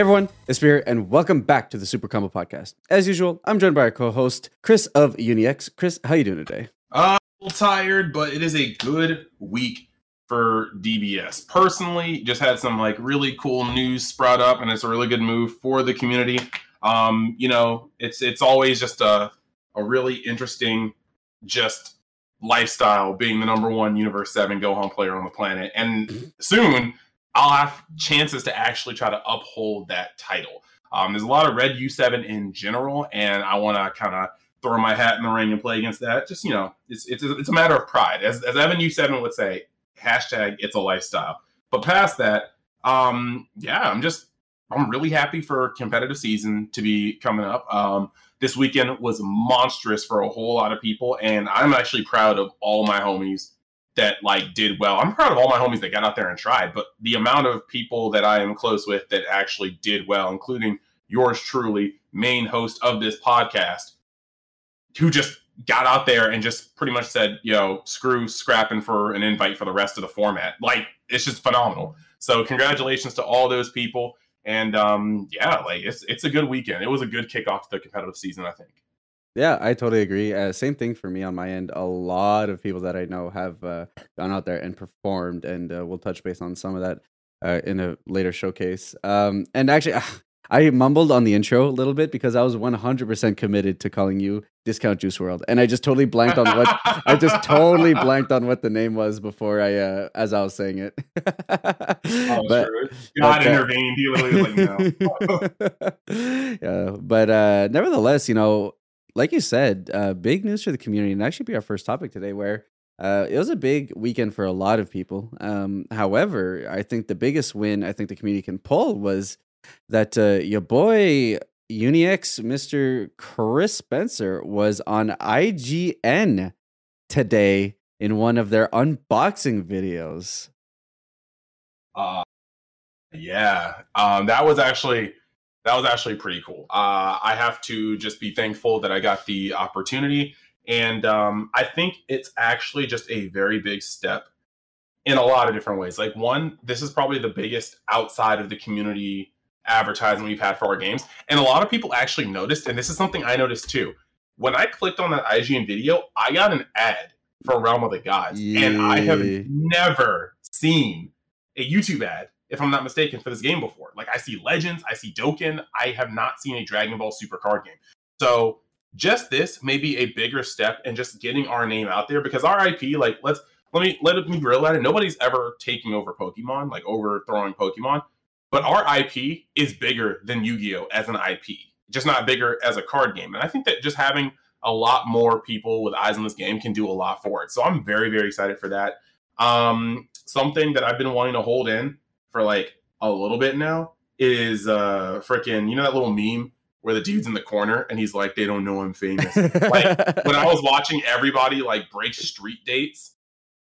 Hey everyone, it's Espira, and welcome back to the Super Combo Podcast. As usual, I'm joined by our co-host Chris of UniX. Chris, how you doing today? Uh, a little tired, but it is a good week for DBS. Personally, just had some like really cool news sprout up, and it's a really good move for the community. Um, you know, it's it's always just a a really interesting just lifestyle being the number one Universe Seven Go Home player on the planet, and soon I'll have chances to actually try to uphold that title. Um, there's a lot of red U7 in general, and I want to kind of throw my hat in the ring and play against that. Just you know, it's it's it's a matter of pride, as as Evan U7 would say. Hashtag it's a lifestyle. But past that, um, yeah, I'm just I'm really happy for competitive season to be coming up. Um, this weekend was monstrous for a whole lot of people, and I'm actually proud of all my homies that like did well. I'm proud of all my homies that got out there and tried, but the amount of people that I am close with that actually did well, including yours truly, main host of this podcast, who just got out there and just pretty much said, "Yo, screw scrapping for an invite for the rest of the format." Like it's just phenomenal. So congratulations to all those people. And um, yeah, like it's it's a good weekend. It was a good kickoff to the competitive season, I think. Yeah, I totally agree. Uh, same thing for me on my end. A lot of people that I know have uh, gone out there and performed, and uh, we'll touch base on some of that uh, in a later showcase. Um, and actually, I mumbled on the intro a little bit because I was 100% committed to calling you Discount Juice WRLD, and I just totally blanked on what I just totally blanked on what the name was before I uh, as I was saying it. oh, but, true. God uh, intervened. He literally was like, no. yeah, but uh, nevertheless, you know, like you said, uh, big news for the community, and actually be our first topic today, where uh, it was a big weekend for a lot of people. Um, however, I think the biggest win I think the community can pull was that uh, your boy UniX, Mr. Chris Spencer, was on IGN today in one of their unboxing videos. Uh, yeah, um, that was actually that was actually pretty cool. Uh, I have to just be thankful that I got the opportunity. And um, I think it's actually just a very big step in a lot of different ways. Like, one, this is probably the biggest outside of the community advertising we've had for our games. And a lot of people actually noticed, and this is something I noticed too. When I clicked on that IGN video, I got an ad for Realm of the Gods. Yeah. And I have never seen a YouTube ad if I'm not mistaken, for this game before. Like I see Legends, I see Dokkan. I have not seen a Dragon Ball Super card game. So just this may be a bigger step in just getting our name out there because our IP, like let's let me let me grill at it. Nobody's ever taking over Pokemon, like overthrowing Pokemon. But our IP is bigger than Yu-Gi-Oh! as an IP, just not bigger as a card game. And I think that just having a lot more people with eyes on this game can do a lot for it. So I'm very, very excited for that. Um, something that I've been wanting to hold in for like a little bit now is uh freaking you know that little meme where the dude's in the corner and he's like they don't know I'm famous. like when I was watching everybody like break street dates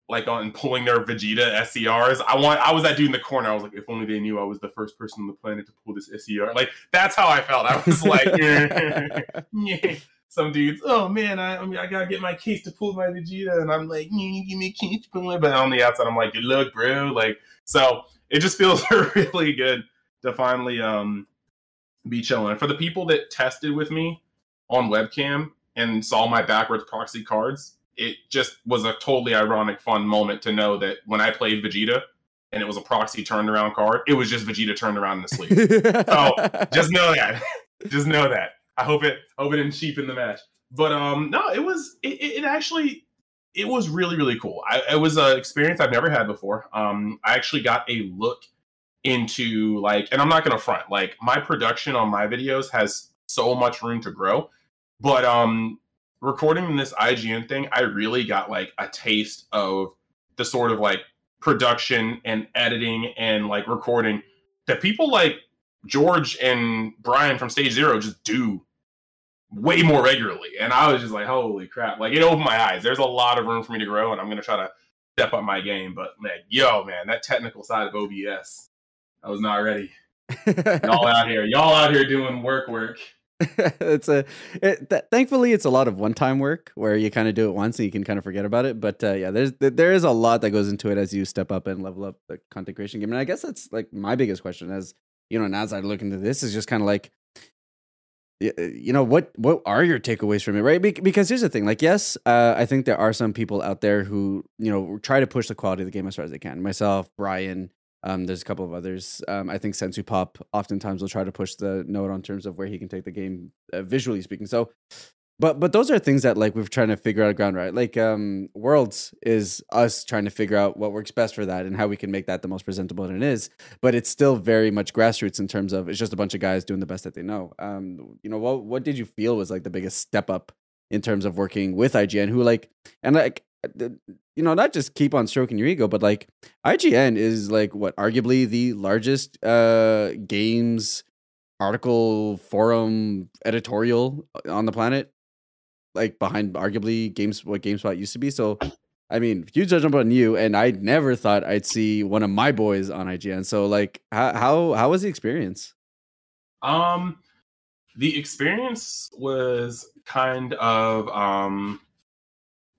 like on pulling their Vegeta SCRs. I want I was that dude in the corner. I was like, if only they knew I was the first person on the planet to pull this SCR. Like that's how I felt. I was like, yeah. Some dudes, oh man, I, I, mean, I gotta get my case to pull my Vegeta, and I'm like, you give me a case to pull it. But on the outside, I'm like, good luck, bro. Like so, it just feels really good to finally um, be chilling. For the people that tested with me on webcam and saw my backwards proxy cards, it just was a totally ironic, fun moment to know that when I played Vegeta and it was a proxy turned around card, it was just Vegeta turned around in the sleep. so just know that. just know that. I hope it hope it didn't cheapen the match. But um no, it was it, it actually it was really really cool. I, it was an experience I've never had before. Um, I actually got a look into like, and I'm not gonna front. Like my production on my videos has so much room to grow, but um, recording this IGN thing, I really got like a taste of the sort of like production and editing and like recording that people like George and Brian from Stage Zero just do way more regularly. And I was just like, holy crap. Like it opened my eyes. There's a lot of room for me to grow, and I'm gonna try to step up my game. But man, yo, man, that technical side of OBS, I was not ready. y'all out here, y'all out here doing work work. it's a it, th- thankfully it's a lot of one-time work where you kind of do it once and you can kind of forget about it but uh, yeah there's there is a lot that goes into it as you step up and level up the content creation game and i guess that's like my biggest question as you know, and as I look into this, is just kind of like, you know, what what are your takeaways from it, right? Because here's the thing, like, yes, uh, I think there are some people out there who you know try to push the quality of the game as far as they can. Myself, Brian, um, there's a couple of others. Um, I think Sensu Pop oftentimes will try to push the note on terms of where he can take the game uh, visually speaking. So, but but those are things that like we're trying to figure out ground right. Like um, Worlds is us trying to figure out what works best for that and how we can make that the most presentable it is. But it's still very much grassroots in terms of it's just a bunch of guys doing the best that they know. Um, you know what what did you feel was like the biggest step up in terms of working with IGN? Who like and like you know, not just keep on stroking your ego, but like IGN is like what arguably the largest uh games article forum editorial on the planet, like behind arguably games what GameSpot used to be. So I mean, huge judgment on you, and I never thought I'd see one of my boys on IGN. So like how how how was the experience? Um the experience was kind of um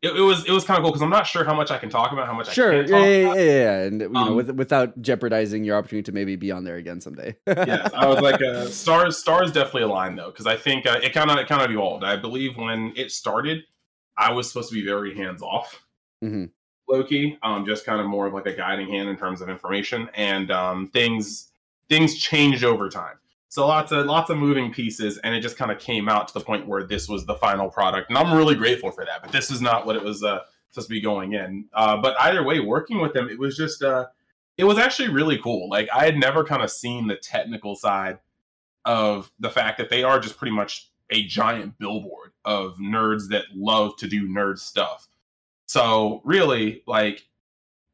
it, it, was it was kind of cool because I'm not sure how much I can talk about, how much sure, I can yeah, yeah, yeah, yeah, and you um, know, with, without jeopardizing your opportunity to maybe be on there again someday. yes, I was like, uh, stars stars definitely aligned though because I think uh, it kind of it kind of evolved. I believe when it started, I was supposed to be very hands off, mm-hmm. low key, um, just kind of more of like a guiding hand in terms of information, and um, things things changed over time. So lots of lots of moving pieces, and it just kind of came out to the point where this was the final product, and I'm really grateful for that. But this is not what it was uh, supposed to be going in. Uh, but either way, working with them, it was just uh, it was actually really cool. Like I had never kind of seen the technical side of the fact that they are just pretty much a giant billboard of nerds that love to do nerd stuff. So really, like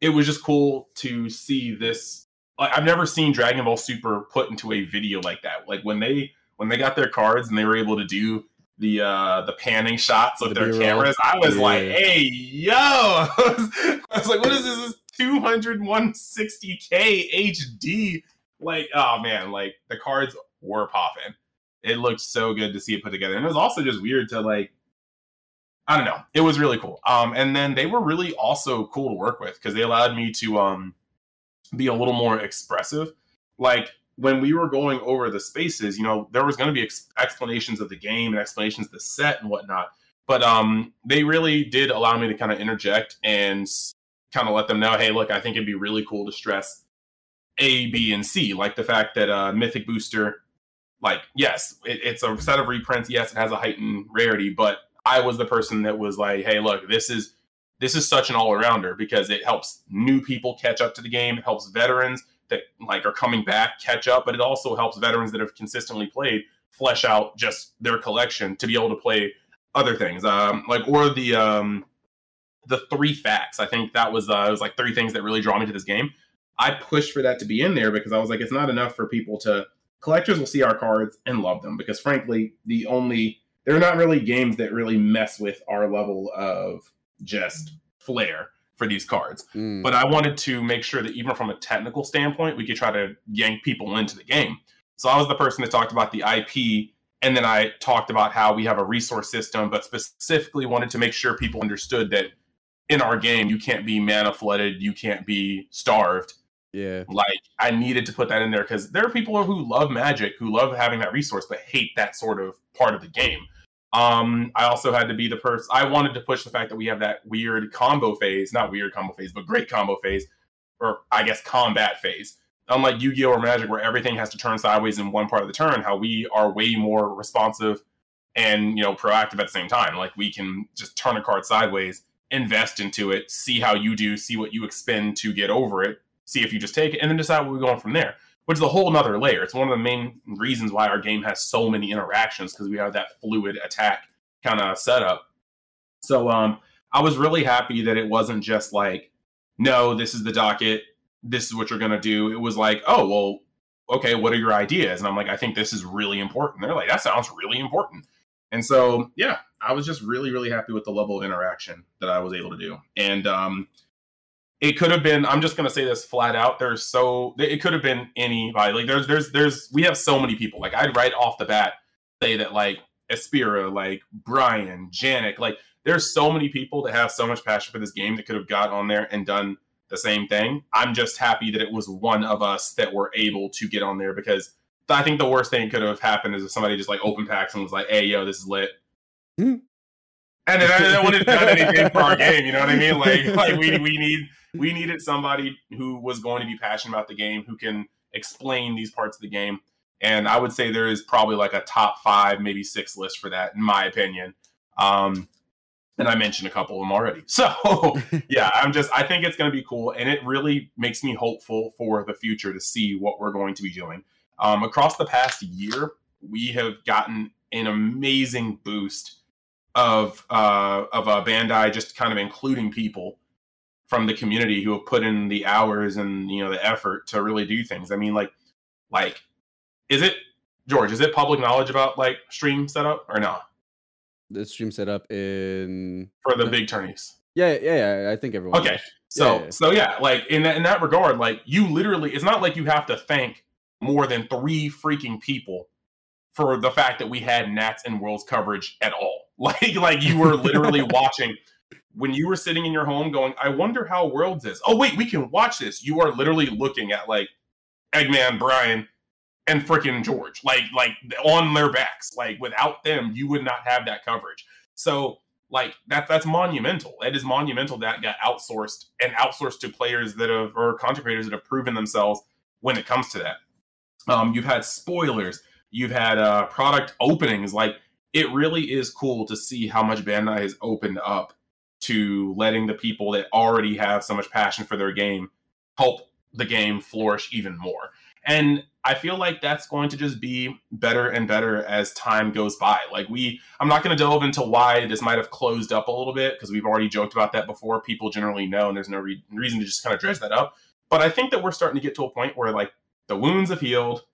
it was just cool to see this like I've never seen Dragon Ball Super put into a video like that. Like when they when they got their cards and they were able to do the uh the panning shots with the their cameras, I was yeah. like, hey yo, I was, I was, like, what is this? this 200 160k HD. Like, oh man, like the cards were popping. It looked so good to see it put together. And it was also just weird to like I don't know. It was really cool. Um, and then they were really also cool to work with because they allowed me to um be a little more expressive. Like when we were going over the spaces, you know, there was going to be ex- explanations of the game and explanations of the set and whatnot. But um, they really did allow me to kind of interject and kind of let them know, hey, look, I think it'd be really cool to stress A, B, and C, like the fact that uh, Mythic Booster, like, yes, it, it's a set of reprints. Yes, it has a heightened rarity, but I was the person that was like, hey, look, this is this is such an all-arounder because it helps new people catch up to the game. It helps veterans that like are coming back catch up, but it also helps veterans that have consistently played flesh out just their collection to be able to play other things. Um, like or the um, the three facts. I think that was uh, it was like three things that really draw me to this game. I pushed for that to be in there because I was like, it's not enough for people to collectors will see our cards and love them because frankly, the only they're not really games that really mess with our level of just flair for these cards. Mm. But I wanted to make sure that even from a technical standpoint, we could try to yank people into the game. So I was the person that talked about the IP, and then I talked about how we have a resource system, but specifically wanted to make sure people understood that in our game, you can't be mana flooded, you can't be starved. Yeah. Like I needed to put that in there because there are people who love magic, who love having that resource, but hate that sort of part of the game. Um, I also had to be the person. I wanted to push the fact that we have that weird combo phase, not weird combo phase, but great combo phase, or I guess combat phase. Unlike Yu-Gi-Oh or Magic, where everything has to turn sideways in one part of the turn, how we are way more responsive and you know proactive at the same time. Like we can just turn a card sideways, invest into it, see how you do, see what you expend to get over it, see if you just take it, and then decide where we're going from there which is a whole nother layer. It's one of the main reasons why our game has so many interactions because we have that fluid attack kind of setup. So um, I was really happy that it wasn't just like, no, this is the docket, this is what you're gonna do. It was like, oh well, okay, what are your ideas? And I'm like, I think this is really important. They're like, that sounds really important. And so yeah, I was just really really happy with the level of interaction that I was able to do. And um, it could have been i'm just going to say this flat out there's so it could have been anybody like there's there's there's we have so many people like i'd right off the bat say that like Espira like brian janik like there's so many people that have so much passion for this game that could have got on there and done the same thing. I'm just happy that it was one of us that were able to get on there because I think the worst thing could have happened is if somebody just like open packs and was like, "Hey, yo, this is lit," hmm. and then I, I wouldn't have done anything for our game. You know what I mean? Like, like we we need we needed somebody who was going to be passionate about the game, who can explain these parts of the game. And I would say there is probably like a top five, maybe six list for that, in my opinion. Um, and I mentioned a couple of them already. So yeah, I'm just I think it's going to be cool, and it really makes me hopeful for the future to see what we're going to be doing. Um, across the past year, we have gotten an amazing boost of uh, of a Bandai, just kind of including people from the community who have put in the hours and you know the effort to really do things. I mean, like like is it George? Is it public knowledge about like stream setup or not? the stream setup in for the big tourneys. Yeah, yeah, yeah. I think everyone. Okay, knows. so yeah, yeah. so yeah, like in that in that regard, like you literally, it's not like you have to thank more than three freaking people for the fact that we had Nats and Worlds coverage at all. Like like you were literally watching when you were sitting in your home going, I wonder how Worlds is. Oh wait, we can watch this. You are literally looking at like Eggman, Brian, and freaking George, like like on their backs. Like without them, you would not have that coverage. So like that that's monumental. That is monumental that got outsourced and outsourced to players that have or content creators that have proven themselves when it comes to that. Um, you've had spoilers, you've had uh, product openings. Like it really is cool to see how much Bandai has opened up to letting the people that already have so much passion for their game help the game flourish even more. And I feel like that's going to just be better and better as time goes by. Like we, I'm not going to delve into why this might have closed up a little bit because we've already joked about that before. People generally know, and there's no re- reason to just kind of dredge that up. But I think that we're starting to get to a point where like the wounds have healed,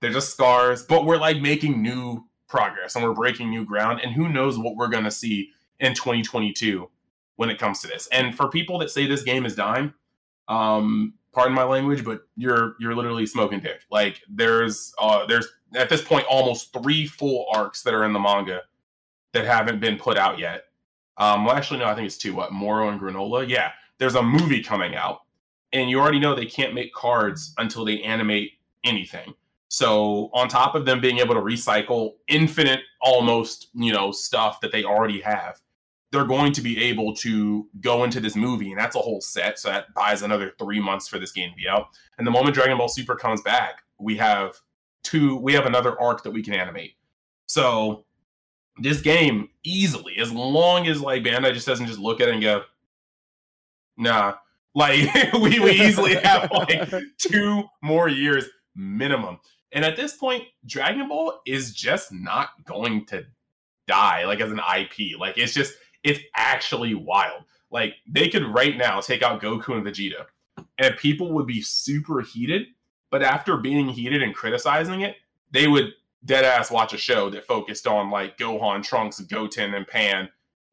they're just scars, but we're like making new progress and we're breaking new ground. And who knows what we're going to see in 2022 when it comes to this. And for people that say this game is dying, um, pardon my language, but you're you're literally smoking dick. Like there's uh there's at this point almost three full arcs that are in the manga that haven't been put out yet. Um, well, actually, no, I think it's two. What Moro and Granolah? Yeah, there's a movie coming out, and you already know they can't make cards until they animate anything. So on top of them being able to recycle infinite, almost you know stuff that they already have, they're going to be able to go into this movie, and that's a whole set. So that buys another three months for this game to be out. And the moment Dragon Ball Super comes back, we have two, we have another arc that we can animate. So this game easily, as long as like Bandai just doesn't just look at it and go, nah, like we, we easily have like two more years minimum. And at this point, Dragon Ball is just not going to die like as an IP. Like it's just it's actually wild. Like they could right now take out Goku and Vegeta, and people would be super heated. But after being heated and criticizing it, they would dead ass watch a show that focused on like Gohan, Trunks, Goten, and Pan,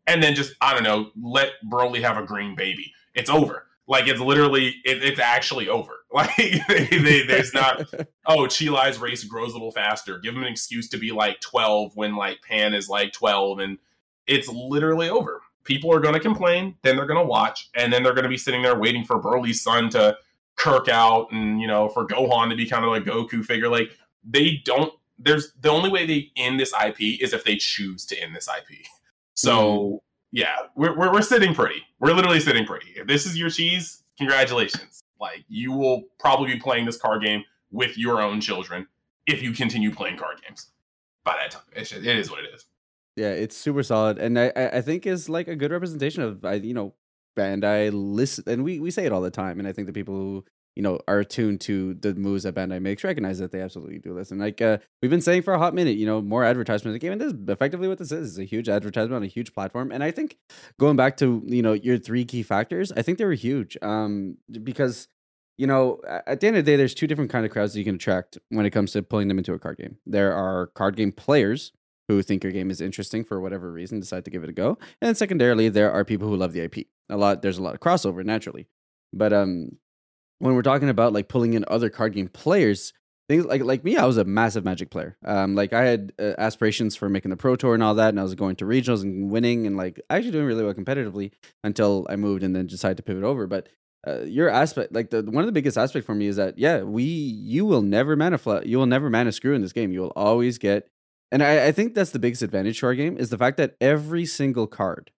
and then just I don't know, let Broly have a green baby. It's over. Like it's literally, it, it's actually over. Like they, they, there's not. Oh, Cheelai's race grows a little faster. Give them an excuse to be like 12 when like Pan is like 12, and it's literally over. People are going to complain, then they're going to watch, and then they're going to be sitting there waiting for Broly's son to kirk out, and you know, for Gohan to be kind of like Goku figure. Like they don't. There's the only way they end this IP is if they choose to end this IP. So mm. Yeah, we're, we're we're sitting pretty. We're literally sitting pretty. If this is your cheese, congratulations. Like you will probably be playing this card game with your own children if you continue playing card games. By that time, it's just, it is what it is. Yeah, it's super solid, and I I think is like a good representation of I you know Bandai listen, and we we say it all the time, and I think the people who you know are attuned to the moves that Bandai makes recognize that they absolutely do listen. Like uh, we've been saying for a hot minute, you know, more advertisement of the game, and this is effectively what this is. It's a huge advertisement on a huge platform, and I think going back to you know your three key factors, I think they were huge, um, because you know, at the end of the day, there's two different kind of crowds that you can attract when it comes to pulling them into a card game. There are card game players who think your game is interesting for whatever reason decide to give it a go. And secondarily, there are people who love the IP. A lot there's a lot of crossover naturally. But um when we're talking about like pulling in other card game players, things like like me, I was a massive Magic player. Um, like I had uh, aspirations for making the Pro Tour and all that, and I was going to regionals and winning, and like actually doing really well competitively until I moved and then decided to pivot over. But uh, your aspect, like the one of the biggest aspect for me is that yeah, we you will never mana flat, you will never mana screw in this game. You will always get, and I, I think that's the biggest advantage to our game is the fact that every single card,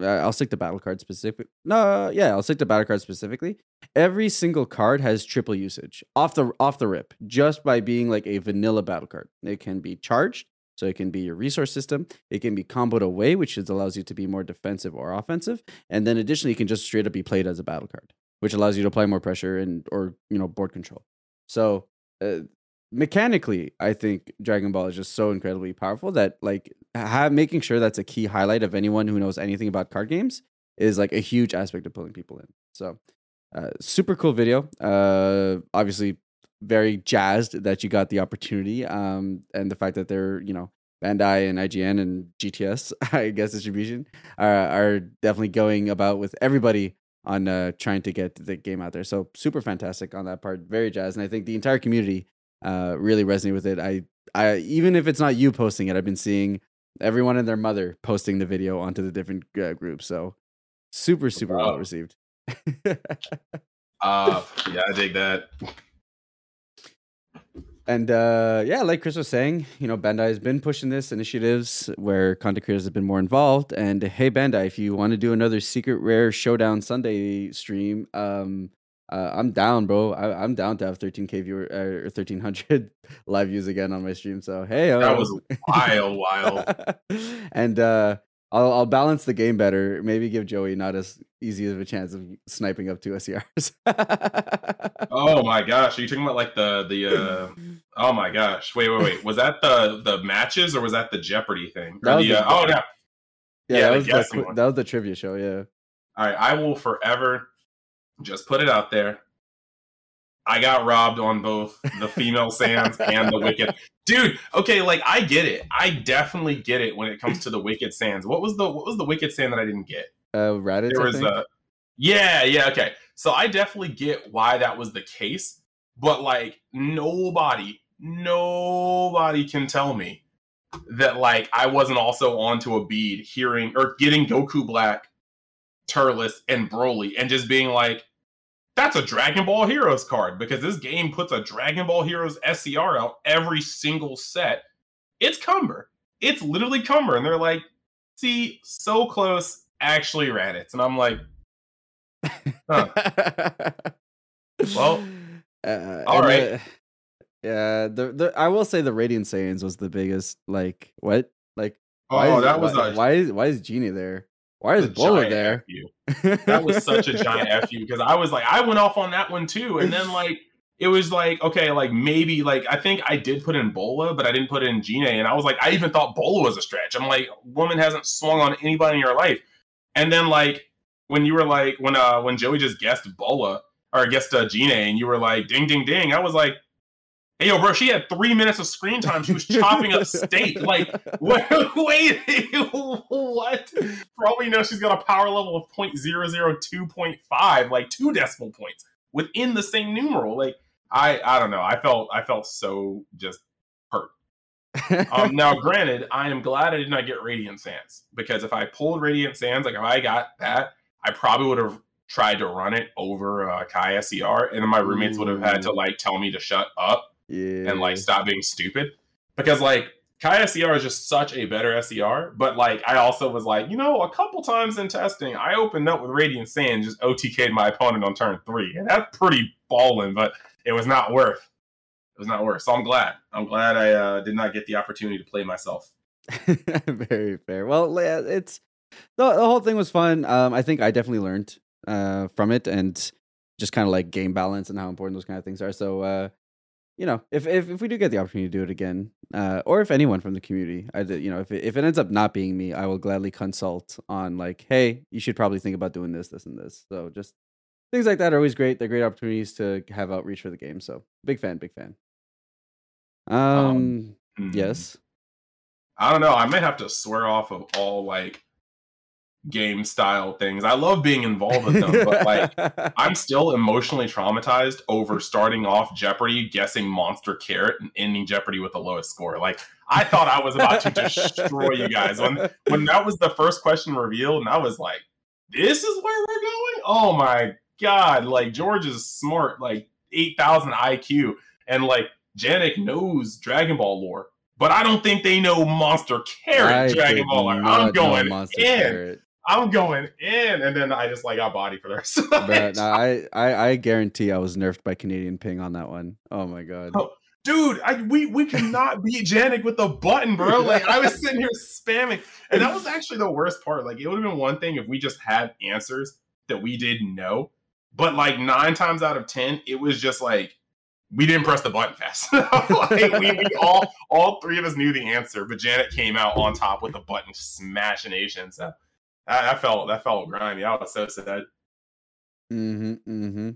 uh, I'll stick to battle card specific. No, yeah, I'll stick to battle card specifically. Every single card has triple usage off the off the rip just by being like a vanilla battle card. It can be charged, so it can be your resource system. It can be comboed away, which is, allows you to be more defensive or offensive. And then additionally, it can just straight up be played as a battle card, which allows you to apply more pressure and or you know board control. So uh, mechanically, I think Dragon Ball is just so incredibly powerful that like have, making sure that's a key highlight of anyone who knows anything about card games is like a huge aspect of pulling people in. So uh, super cool video. Uh, obviously very jazzed that you got the opportunity um, and the fact that they're you know Bandai and IGN and GTS I guess distribution are are definitely going about with everybody on uh, trying to get the game out there. So super fantastic on that part. Very jazzed, and I think the entire community uh, really resonated with it. I I even if it's not you posting it, I've been seeing everyone and their mother posting the video onto the different uh, groups. So super super wow. well received. uh yeah, I dig that. And uh, yeah, like Chris was saying, you know, Bandai has been pushing this initiatives where content creators have been more involved. And hey, Bandai, if you want to do another Secret Rare Showdown Sunday stream, um, uh, I'm down, bro. I, am down to have 13k viewer uh, or 1300 live views again on my stream. So hey, that was wild, wild. and uh, I'll I'll balance the game better. Maybe give Joey not as easy of a chance of sniping up two SCRs. oh my gosh, are you talking about like the the uh oh my gosh. Wait, wait, wait. Was that the the matches or was that the Jeopardy thing? The, uh, oh yeah. Yeah, yeah that, was the, that was the trivia show, yeah. All right, I will forever just put it out there. I got robbed on both the female Saiyans and the Wicked. Dude, okay, like I get it. I definitely get it when it comes to the Wicked Saiyans. What was the what was the Wicked Saiyan that I didn't get? Uh Raditz, there was a Yeah, yeah, okay. So I definitely get why that was the case, but like nobody, nobody can tell me that like I wasn't also onto a bead hearing or getting Goku Black, Turles, and Broly and just being like, that's a Dragon Ball Heroes card because this game puts a Dragon Ball Heroes SCR out every single set. It's Cumber. It's literally Cumber. And they're like, see, so close, actually Raditz. And I'm like, huh. well, uh, all right. The, yeah, the, the I will say the Radiant Saiyans was the biggest. Like, what? Like, oh, that was why, a, why is why is Gine there? Why is Bola there? that was such a giant fu because I was like, I went off on that one too, and then like it was like, okay, like maybe like I think I did put in Bola, but I didn't put in Gine, and I was like, I even thought Bola was a stretch. I'm like, woman hasn't swung on anybody in your life, and then like when you were like when uh when Joey just guessed Bola or guessed uh, Gine, and you were like, ding ding ding, I was like, Hey, yo, bro, she had three minutes of screen time. She was chopping up steak. Like, wait, wait, what? Probably you know she's got a power level of 0.002.5, like two decimal points within the same numeral. Like, I, I don't know. I felt, I felt so just hurt. um, now, granted, I am glad I did not get Radiant Saiyans because if I pulled Radiant Saiyans, like if I got that, I probably would have tried to run it over uh, Kai SCR, and then my roommates would have had to like tell me to shut up yeah. and like stop being stupid. Because like Kai SCR is just such a better SCR, but like I also was like, you know, a couple times in testing, I opened up with Radiant Saiyan, just OTK'd my opponent on turn three, and that's pretty balling, but it was not worth. It was not worth. So I'm glad. I'm glad I uh, did not get the opportunity to play myself. Very fair. Well, it's the, the whole thing was fun. Um, I think I definitely learned uh, from it and just kind of like game balance and how important those kind of things are. So uh, you know, if, if if we do get the opportunity to do it again, uh, or if anyone from the community, I did, you know, if it, if it ends up not being me, I will gladly consult on like, hey, you should probably think about doing this, this, and this. So just things like that are always great. They're great opportunities to have outreach for the game. So big fan, big fan. Um, um mm-hmm. yes. I don't know. I may have to swear off of all like game style things. I love being involved with them, but like I'm still emotionally traumatized over starting off Jeopardy, guessing Monster Carrot, and ending Jeopardy with the lowest score. Like I thought I was about to destroy you guys when when that was the first question revealed, and I was like, "This is where we're going." Oh my god, like George is smart, like eight thousand IQ, and like Janik knows Dragon Ball lore, but I don't think they know Monster Carrot I Dragon did Ball I'm going in. I'm going in, and then I just like got body for the rest of the But no, I, I I guarantee I was nerfed by Canadian Ping on that one. Oh my god. Oh, Dude, I, we we cannot beat Janik with the button, bro. Like I was sitting here spamming, and that was actually the worst part. Like it would have been one thing if we just had answers that we didn't know, but like nine times out of ten, it was just like we didn't press the button fast. like we, we all all three of us knew the answer, but Janik came out on top with the button smashination. So that, that felt that felt grimy. I was so sad. Mm-hmm. Mm-hmm.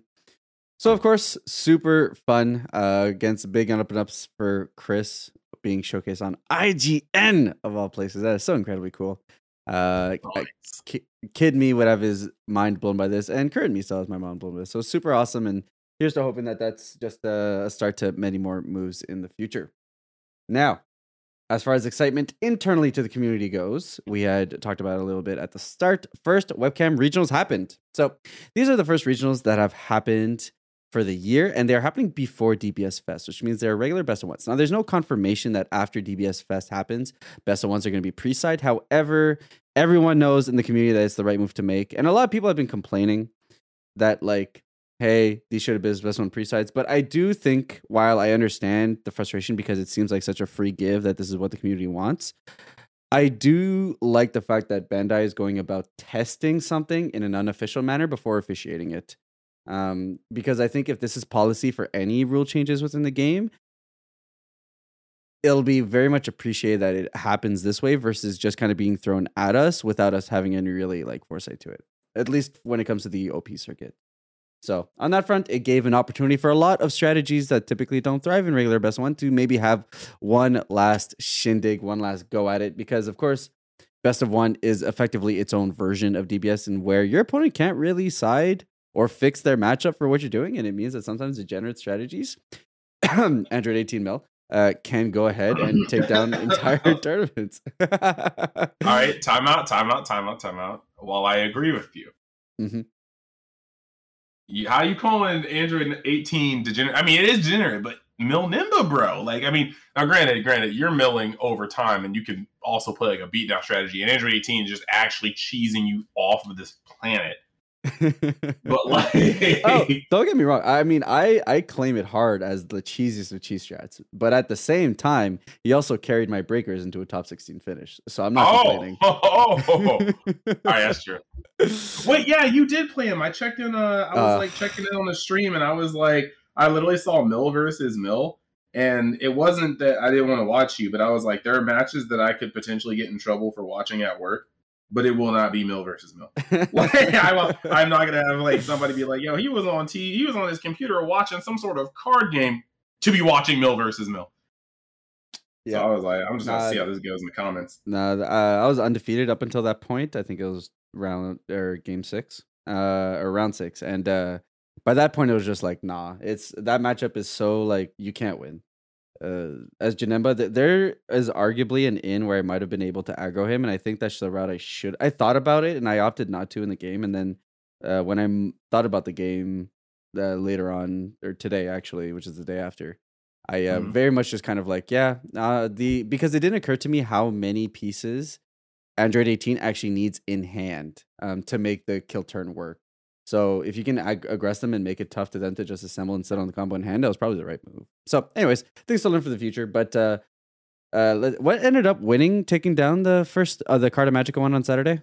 So of course, super fun uh, against big up and ups for Chris being showcased on IGN of all places. That is so incredibly cool. Uh, I- ki- kid me would have his mind blown by this, and current me still has my mind blown by this. So super awesome, and here's to hoping that that's just a, a start to many more moves in the future. Now, as far as excitement internally to the community goes, we had talked about a little bit at the start. First, webcam regionals happened. So these are the first regionals that have happened for the year, and they're happening before DBS Fest, which means they're regular best of ones. Now, there's no confirmation that after DBS Fest happens, best of ones are going to be pre-side. However, everyone knows in the community that it's the right move to make, and a lot of people have been complaining that like, hey, these should have been best one pre-sides. But I do think, while I understand the frustration because it seems like such a free give that this is what the community wants. I do like the fact that Bandai is going about testing something in an unofficial manner before officiating it um, because I think if this is policy for any rule changes within the game, it'll be very much appreciated that it happens this way versus just kind of being thrown at us without us having any really like foresight to it. At least when it comes to the OP circuit. So on that front, it gave an opportunity for a lot of strategies that typically don't thrive in regular best of one to maybe have one last shindig, one last go at it. Because of course, best of one is effectively its own version of DBS, and where your opponent can't really side or fix their matchup for what you're doing. And it means that sometimes degenerate strategies, Android 18 mill, uh, can go ahead and take down entire tournaments. All right, timeout, timeout, timeout, timeout. While I agree with you. Mhm. How you calling Android 18 degenerate? I mean, it is degenerate, but mill Nimba, bro. Like, I mean, now granted, granted, you're milling over time, and you can also play like a beatdown strategy. And Android 18 is just actually cheesing you off of this planet. But like, oh, don't get me wrong. I mean, I I claim it hard as the cheesiest of cheese strats, but at the same time, he also carried my breakers into a top 16 finish. So I'm not oh, complaining. oh, oh, oh. all right, that's true. Wait, yeah, you did play him. I checked in. Uh, I was Uh. like checking in on the stream, and I was like, I literally saw Mill versus Mill, and it wasn't that I didn't want to watch you, but I was like, there are matches that I could potentially get in trouble for watching at work, but it will not be Mill versus Mill. Like, I I'm not gonna have like somebody be like, yo, he was on T, he was on his computer watching some sort of card game to be watching Mill versus Mill. So I was like, I'm just gonna Nah, see how this goes in the comments. No, uh, I was undefeated up until that point. I think it was round or game six, uh, or round six, and uh, by that point it was just like, nah, it's that matchup is so like you can't win. Uh, as Janemba, th- there is arguably an in where I might have been able to aggro him, and I think that's the route I should. I thought about it, and I opted not to in the game, and then uh, when I m- thought about the game uh, later on or today actually, which is the day after. I uh, Mhm. very much just kind of like, yeah, uh, the because it didn't occur to me how many pieces Android 18 actually needs in hand um, to make the kill turn work. So if you can ag- aggress them and make it tough to them to just assemble and sit on the combo in hand, that was probably the right move. So, anyways, things to learn for the future. But uh, uh, what ended up winning, taking down the first uh, the Carta Magica one on Saturday?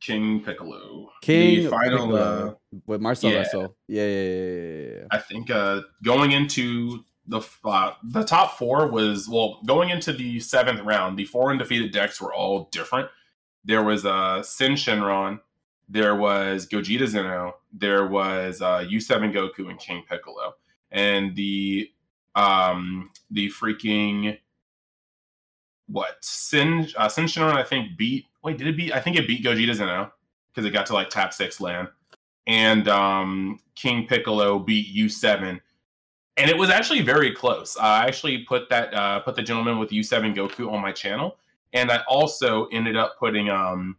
King Piccolo. King the final Piccolo uh, with Marcel yeah. Russell. Yeah, yeah, yeah, yeah. I think uh, going into the uh, the top four was well going into the seventh round. The four undefeated decks were all different. There was uh, Syn Shenron, there was Gogeta Zeno, there was uh, U7 Goku and King Piccolo, and the um the freaking what? Sin uh, Syn Shenron I think beat wait did it beat I think it beat Gogeta Zeno because it got to like tap six land. And um, King Piccolo beat U7, and it was actually very close. I actually put that uh, put the gentleman with U7 Goku on my channel, and I also ended up putting. Um,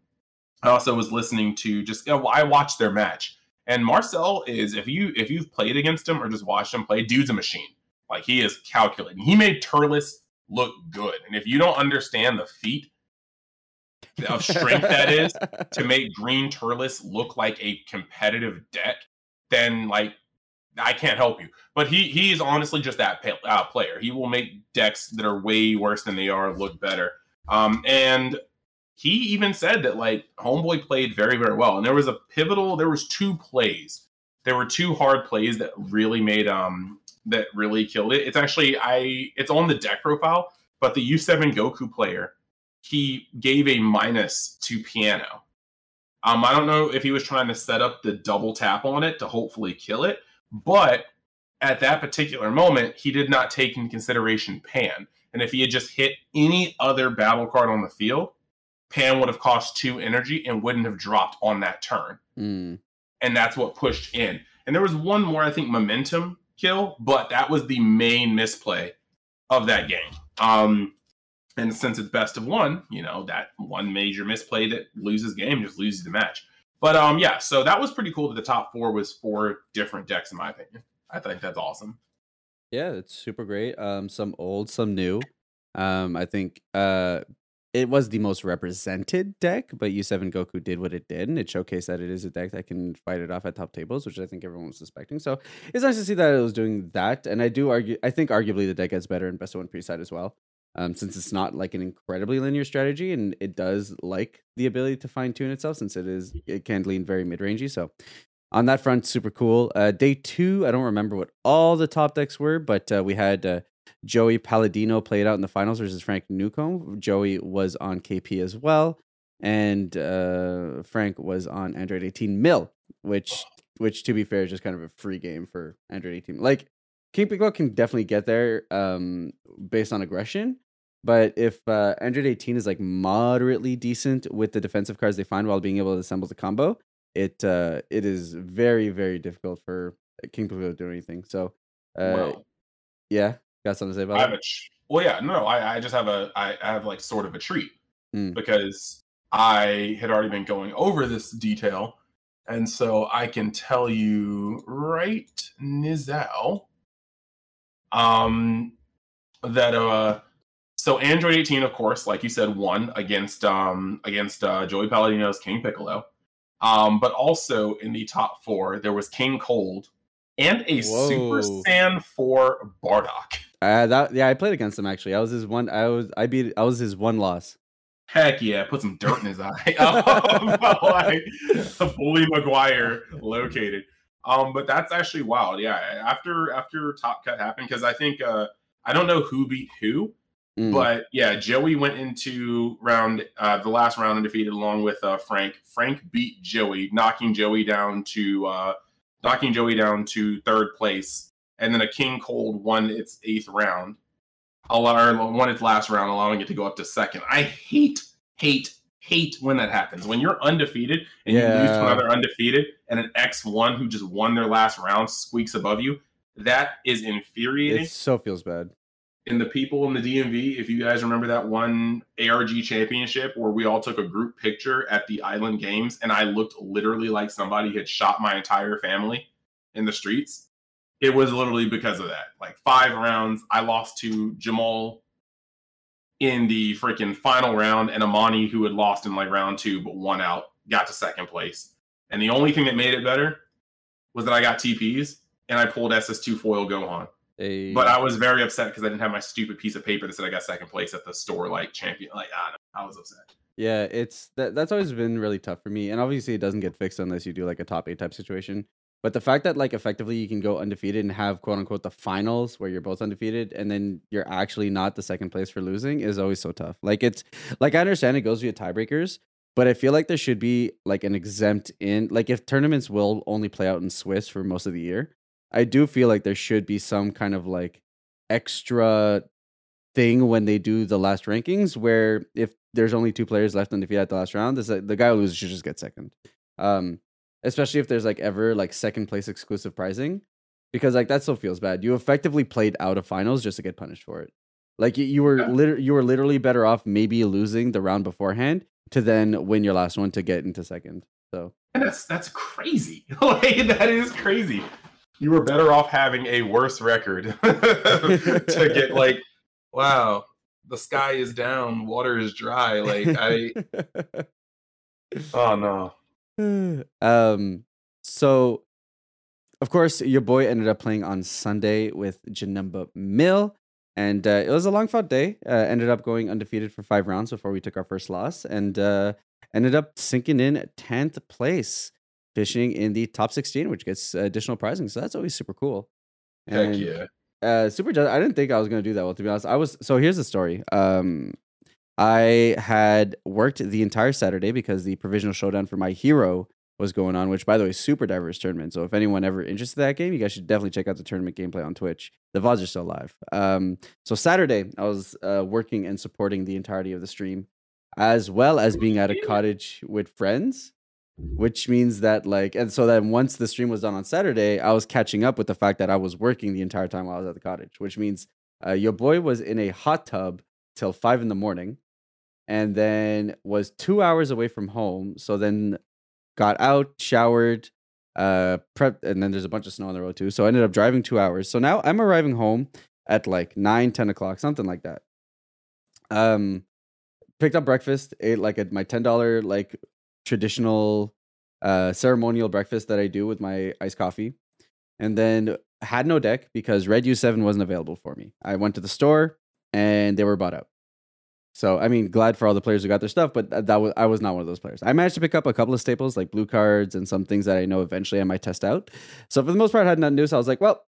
I also was listening to just you know, I watched their match, And Marcel is if you if you've played against him or just watched him play, dude's a machine. Like he is calculating. He made Turles look good. And if you don't understand the feat of strength that is to make Green Turles look like a competitive deck, then like I can't help you. But he he is honestly just that uh, player. He will make decks that are way worse than they are look better. Um, and he even said that like Homeboy played very very well. And there was a pivotal. There was two plays. There were two hard plays that really made um that really killed it. It's actually I it's on the deck profile, but the U7 Goku player he gave a minus to piano. Um, I don't know if he was trying to set up the double tap on it to hopefully kill it, but at that particular moment, he did not take into consideration Pan. And if he had just hit any other battle card on the field, Pan would have cost two energy and wouldn't have dropped on that turn. Mm. And that's what pushed in. And there was one more, I think, momentum kill, but that was the main misplay of that game. Um, and since it's best of one, you know, that one major misplay that loses game just loses the match. But um, yeah, so that was pretty cool that the top four was four different decks, in my opinion. I think that's awesome. Yeah, it's super great. Um, some old, some new. Um, I think uh, it was the most represented deck, but U7 Goku did what it did, and it showcased that it is a deck that can fight it off at top tables, which I think everyone was suspecting. So it's nice to see that it was doing that. And I do argue, I think arguably the deck gets better in best of one pre side as well um, since it's not like an incredibly linear strategy and it does like the ability to fine tune itself since it is it can lean very mid rangey. So on that front, super cool. Uh, day two, I don't remember what all the top decks were, but uh, we had uh, Joey Palladino played out in the finals versus Frank Newcomb. Joey was on KP as well, and uh, Frank was on Android 18 Mill, which which to be fair is just kind of a free game for Android 18. Like King Piccolo can definitely get there um, based on aggression. But if uh, Android 18 is like moderately decent with the defensive cards they find while being able to assemble the combo, it uh, it is very very difficult for King Piccolo to do anything. So, uh, well, yeah, got something to say about I have that? A tr- well, yeah, no, I, I just have a I, I have like sort of a treat mm. because I had already been going over this detail, and so I can tell you right now um, that uh, so Android 18, of course, like you said, won against um against uh, Joey Palladino's King Piccolo. Um, but also in the top four, there was King Cold and a Whoa. Super Saiyan 4 Bardock. Uh, that yeah, I played against him actually. I was his one. I was I beat. I was his one loss. Heck yeah! Put some dirt in his eye. um, like Bully Maguire located. Um, but that's actually wild. Yeah, after after Top Cut happened, because I think uh, I don't know who beat who, mm. but yeah, Joey went into round uh, the last round undefeated along with uh, Frank. Frank beat Joey, knocking Joey down to uh, knocking Joey down to third place, and then a King Cold won its eighth round, allow, won its last round, allowing it to go up to second. I hate hate hate when that happens. When you're undefeated and yeah. you lose to another undefeated and an X1 who just won their last round squeaks above you, that is infuriating. It so feels bad. And the people in the DMV, if you guys remember that one ARG championship where we all took a group picture at the Island Games and I looked literally like somebody had shot my entire family in the streets. It was literally because of that. Like five rounds, I lost to Jamal in the freaking final round, and Amani, who had lost in like round two but won out, got to second place. And the only thing that made it better was that I got TPs and I pulled SS2 foil Gohan. Hey. But I was very upset because I didn't have my stupid piece of paper that said I got second place at the store like champion. Like I, I was upset. Yeah, it's that that's always been really tough for me. And obviously it doesn't get fixed unless you do like a top eight type situation. But the fact that like effectively you can go undefeated and have quote unquote the finals where you're both undefeated and then you're actually not the second place for losing is always so tough. Like it's like I understand it goes via tiebreakers, but I feel like there should be like an exempt in like if tournaments will only play out in Swiss for most of the year, I do feel like there should be some kind of like extra thing when they do the last rankings where if there's only two players left undefeated at the last round, this, the guy who loses should just get second. Um, especially if there's like ever like second place exclusive pricing because like that still feels bad you effectively played out of finals just to get punished for it like you, you were yeah. you were literally better off maybe losing the round beforehand to then win your last one to get into second So and that's that's crazy. like that is crazy. You were better off having a worse record to get like, wow, the sky is down, water is dry. Like I, oh no. Um. So, of course, your boy ended up playing on Sunday with Janemba Mill. And uh, it was a long fought day. Uh, ended up going undefeated for five rounds before we took our first loss. And uh, ended up sinking in 10th place, fishing in the top 16, which gets additional prizing. So that's always super cool. And, Heck yeah. Uh, super. I didn't think I was gonna do that. Well, to be honest, I was. So here's the story. Um, I had worked the entire Saturday because the provisional showdown for my hero was going on, which by the way, is super diverse tournament. So if anyone ever interested in that game, you guys should definitely check out the tournament gameplay on Twitch. The VODs are still live. Um, so Saturday, I was uh, working and supporting the entirety of the stream as well as being at a cottage with friends which means that like and so then once the stream was done on saturday i was catching up with the fact that i was working the entire time while i was at the cottage which means uh, your boy was in a hot tub till five in the morning and then was two hours away from home so then got out showered uh prep and then there's a bunch of snow on the road too so i ended up driving two hours so now i'm arriving home at like 9 10 o'clock something like that um picked up breakfast, ate like a, my ten dollar like traditional uh, ceremonial breakfast that I do with my iced coffee, and then had no deck because Red U seven wasn't available for me. I went to the store and they were bought out. So I mean, glad for all the players who got their stuff, but that, that was I was not one of those players. I managed to pick up a couple of staples like blue cards and some things that I know eventually I might test out. So for the most part, I had nothing new. So I was like, well,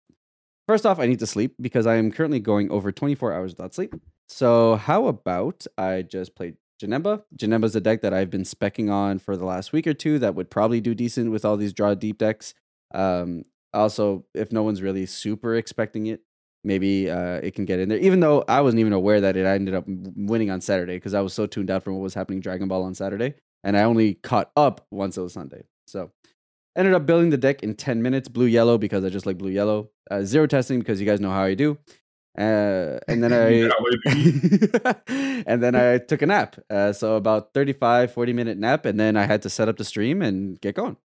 first off, I need to sleep because I am currently going over 24 hours without sleep. So how about I just play Janemba? Janemba's a deck that I've been specking on for the last week or two that would probably do decent with all these draw deep decks. Um, also, if no one's really super expecting it, maybe uh, it can get in there. Even though I wasn't even aware that it ended up winning on Saturday because I was so tuned out from what was happening Dragon Ball on Saturday, and I only caught up once it was Sunday. So ended up building the deck in 10 minutes, blue yellow because I just like blue yellow. Uh, zero testing because you guys know how I do. Uh, and then I and then I took a nap. Uh, so about 35, 40 minute nap, and then I had to set up the stream and get going.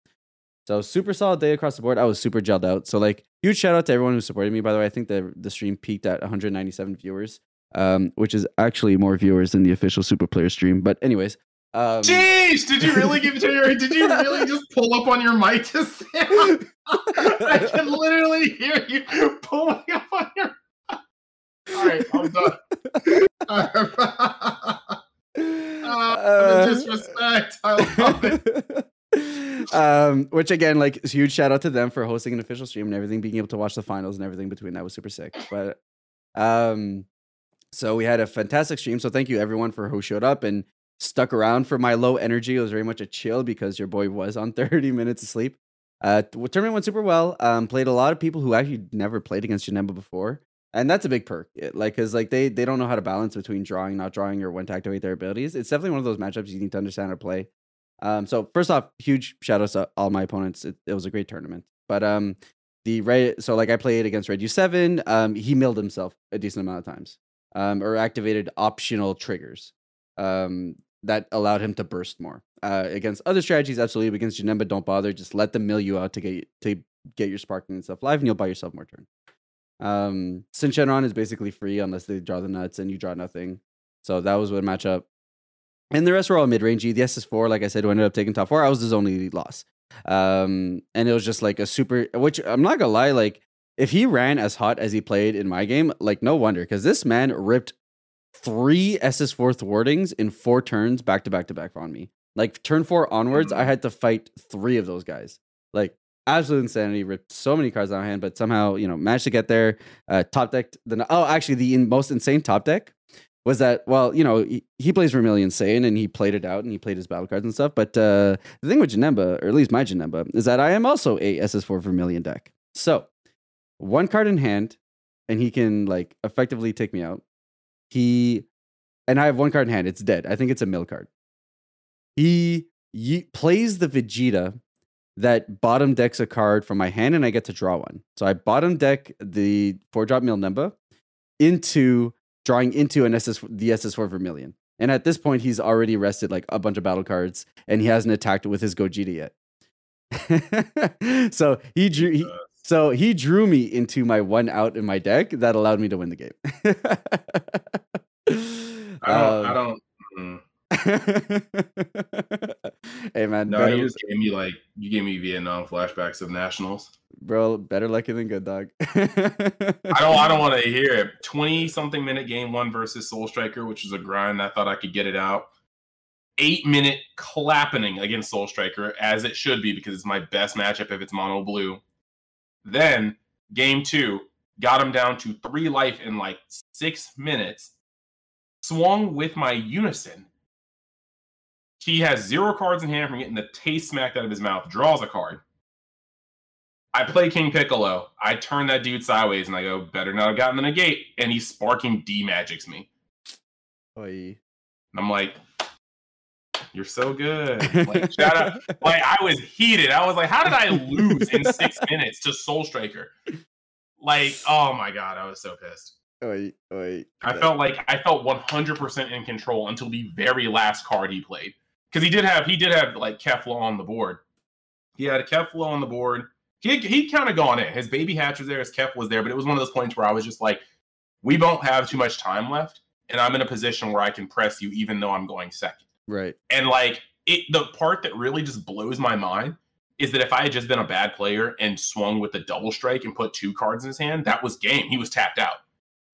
So super solid day across the board. I was super gelled out. So like huge shout out to everyone who supported me. By the way, I think the the stream peaked at 197 viewers, um, which is actually more viewers than the official Super Player stream. But anyways, um, Jeez, did you really give it to your? Did you really just pull up on your mic to say? I can literally hear you pulling up on your. Mic. All right, I'm done. uh, disrespect. I love it. Um, which again, like huge shout out to them for hosting an official stream and everything, being able to watch the finals and everything between that was super sick. But um, so we had a fantastic stream. So thank you everyone for who showed up and stuck around for my low energy. It was very much a chill because your boy was on 30 minutes of sleep. Uh, tournament went super well. Um, played a lot of people who actually never played against Janemba before, and that's a big perk. It, like, cause like they they don't know how to balance between drawing, not drawing, or when to activate their abilities. It's definitely one of those matchups you need to understand how to play. Um, so first off, huge shout outs to all my opponents. It, it was a great tournament. But um, the red, so like I played against Red U seven. Um, he milled himself a decent amount of times. Um, or activated optional triggers. Um, that allowed him to burst more. Uh, against other strategies, absolutely. Against Janemba, don't bother. Just let them mill you out to get to get your sparkling and stuff live, and you'll buy yourself more turn. Um, is basically free unless they draw the nuts and you draw nothing. So that was what matchup. And the rest were all mid rangey. The SS4, like I said, who ended up taking top four, I was his only loss. Um, and it was just like a super, which I'm not gonna lie, like if he ran as hot as he played in my game, like no wonder, because this man ripped three SS4 thwartings in four turns back to back to back on me. Like turn four onwards, I mm-hmm. had to fight three of those guys. Like absolute insanity. Ripped so many cards out of hand, but somehow you know managed to get there. Uh, top deck. the oh actually the in, most insane top deck was that well you know he, he plays Vermilion Saiyan and he played it out and he played his battle cards and stuff. But uh, the thing with Janemba, or at least my Janemba, is that I am also a SS4 Vermilion deck. So one card in hand, and he can like effectively take me out he and I have one card in hand. It's dead. I think it's a mill card. He, he plays the Vegeta that bottom decks a card from my hand, and I get to draw one. So I bottom deck the four drop mill Nemba into drawing into an SS the SS4 Vermilion. And at this point, he's already rested like a bunch of battle cards, and he hasn't attacked with his Gogeta yet. so he drew. He, so he drew me into my one out in my deck that allowed me to win the game. I don't. Um, I don't. Mm. hey man, no, better, you just gave me like you gave me Vietnam flashbacks of nationals, bro. Better lucky than good, dog. I don't. I don't want to hear it. Twenty something minute game one versus Soul Striker, which is a grind. I thought I could get it out. Eight minute clapping against Soul Striker, as it should be because it's my best matchup if it's mono blue. Then game two got him down to three life in like six minutes. Swung with my unison he has zero cards in hand from getting the taste smacked out of his mouth, draws a card. I play King Piccolo. I turn that dude sideways and I go, better not have gotten the negate. And he's sparking D magics me. Oy. I'm like, you're so good. Like, shout out. Like, I was heated. I was like, how did I lose in six minutes to Soul Striker? Like, oh my God, I was so pissed. Oy, oy. I felt like I felt 100% in control until the very last card he played because he did have he did have like Kefla on the board. He had a Kefla on the board. He he kind of gone in. His baby hatch was there, his Kef was there, but it was one of those points where I was just like, we don't have too much time left, and I'm in a position where I can press you even though I'm going second. Right. And like it, the part that really just blows my mind is that if I had just been a bad player and swung with the double strike and put two cards in his hand, that was game. He was tapped out.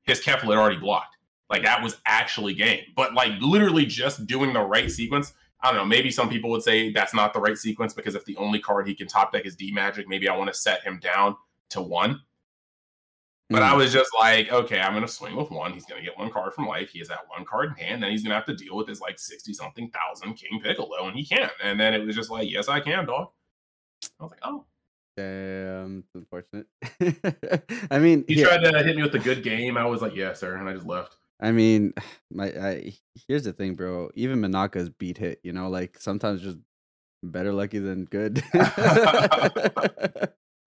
His Kefla had already blocked. Like that was actually game. But like literally just doing the right sequence I don't know. Maybe some people would say that's not the right sequence because if the only card he can top deck is D Magic, maybe I want to set him down to one. But. I hmm. was just like, okay, I'm going to swing with one. He's going to get one card from life. He has that one card in hand. Then he's going to have to deal with his like 60 something thousand King Piccolo, and he can't. And then it was just like, yes, I can, dog. I was like, oh. Damn, it's unfortunate. I mean, he tried to hit me with a good game. I was like, yeah, sir. And I just left. I mean, my I, here's the thing, bro. Even Manaka's beat hit, you know, like sometimes just better lucky than good. no,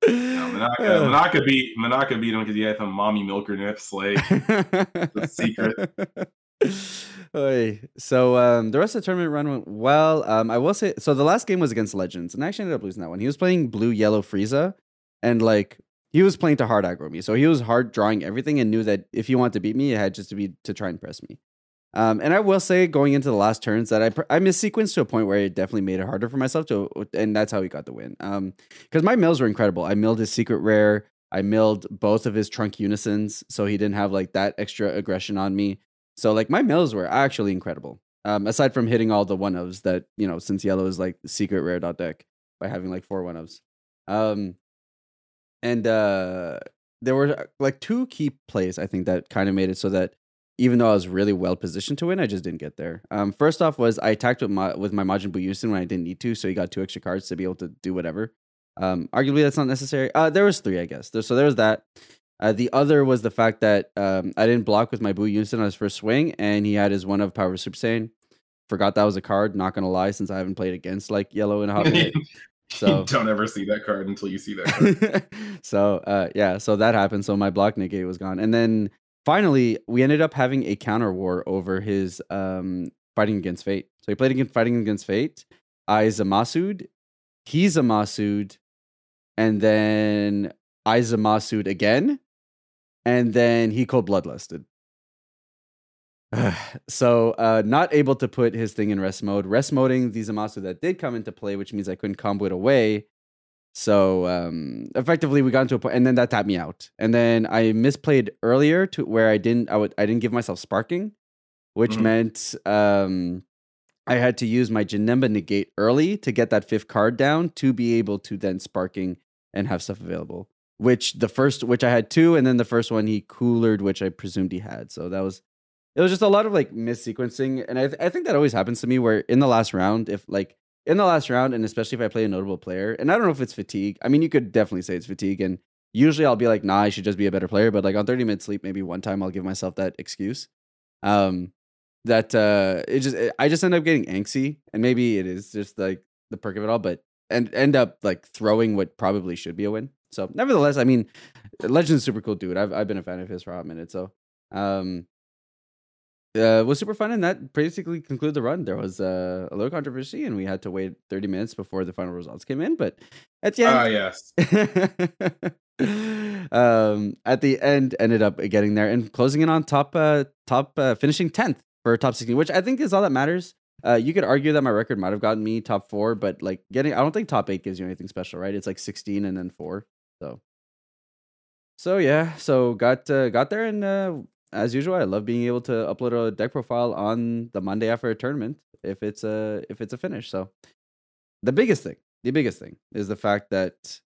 Manaka, Manaka beat Manaka beat him because he had some mommy milker nips, like secret. Oy. So um, the rest of the tournament run went well. Um, I will say, so the last game was against Legends, and I actually ended up losing that one. He was playing blue yellow Frieza, and like he was playing to hard aggro me. So he was hard drawing everything and knew that if he wanted to beat me, it had just to be to try and press me. Um, and I will say, going into the last turns, that I I missequenced to a point where it definitely made it harder for myself to, and that's how he got the win. Um, because my mills were incredible. I milled his secret rare. I milled both of his trunk unisons, so he didn't have like that extra aggression on me. So like my mills were actually incredible. Um, aside from hitting all the one ofs that you know, since yellow is like secret rare dot deck by having like four one ofs. Um, and uh, there were uh, like two key plays I think that kind of made it so that even though I was really well positioned to win, I just didn't get there. Um, first off was I attacked with my with my Majin Buu Unison when I didn't need to, so he got two extra cards to be able to do whatever. Um, arguably that's not necessary. Uh, there was three, I guess. There, so there was that. Uh, the other was the fact that um, I didn't block with my Buu Unison on his first swing, and he had his one of Power Super Saiyan. Forgot that was a card. Not gonna lie, since I haven't played against like yellow and hot. So don't ever see that card until you see that card. so uh, yeah, so that happened. So my block negate was gone, and then finally we ended up having a counter war over his um, fighting against fate. So he played against fighting against fate. I Zamasu he's a Masud, and then I Zamasu again, and then he cold bloodlusted. so uh, not able to put his thing in rest mode. Rest moding the Zamasu that did come into play, which means I couldn't combo it away. So um, effectively, we got into a point, and then that tapped me out. And then I misplayed earlier to where I didn't. I would. I didn't give myself sparking, which mm-hmm. meant um, I had to use my Janemba negate early to get that fifth card down to be able to then sparking and have stuff available. Which the first, which I had two, and then the first one he coolered, which I presumed he had. So that was it was just a lot of like missequencing and I, th- I think that always happens to me where in the last round if like in the last round and especially if i play a notable player and i don't know if it's fatigue i mean you could definitely say it's fatigue and usually i'll be like nah i should just be a better player but like on 30 minutes sleep maybe one time i'll give myself that excuse um that uh it just it, i just end up getting angsty and maybe it is just like the perk of it all but and end up like throwing what probably should be a win so nevertheless i mean legend's super cool dude i've, I've been a fan of his for a hot minute so um uh, was super fun, and that basically concluded the run. There was uh, a little controversy, and we had to wait 30 minutes before the final results came in. But at the end, Ah, yes. um, at the end, ended up getting there and closing in on top, uh, top, uh, finishing 10th for top 16, which I think is all that matters. Uh, you could argue that my record might have gotten me top four, but like getting, I don't think top eight gives you anything special, right? It's like 16 and then four. So, so yeah, so got uh, got there, and uh, as usual, I love being able to upload a deck profile on the Monday after a tournament if it's a if it's a finish. So, the biggest thing, the biggest thing is the fact that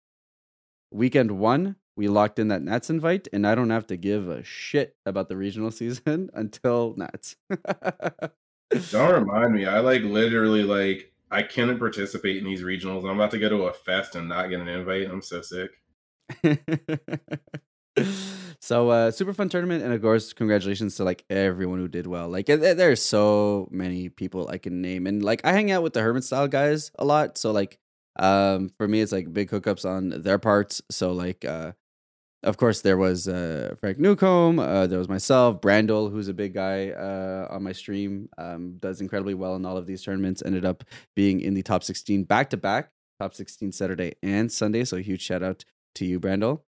weekend one we locked in that Nats invite, and I don't have to give a shit about the regional season until Nats. Don't remind me. I like literally like I couldn't participate in these regionals. And I'm about to go to a fest and not get an invite. I'm so sick. so uh super fun tournament and of course congratulations to like everyone who did well. Like there- there's so many people i can name and like i hang out with the hermit style guys a lot. So like um for me it's like big hookups on their parts. So like uh of course there was uh frank newcomb uh there was myself brandel who's a big guy uh on my stream um does incredibly well in all of these tournaments ended up being in the top 16 back to back top 16 saturday and sunday. So huge shout out to you brandel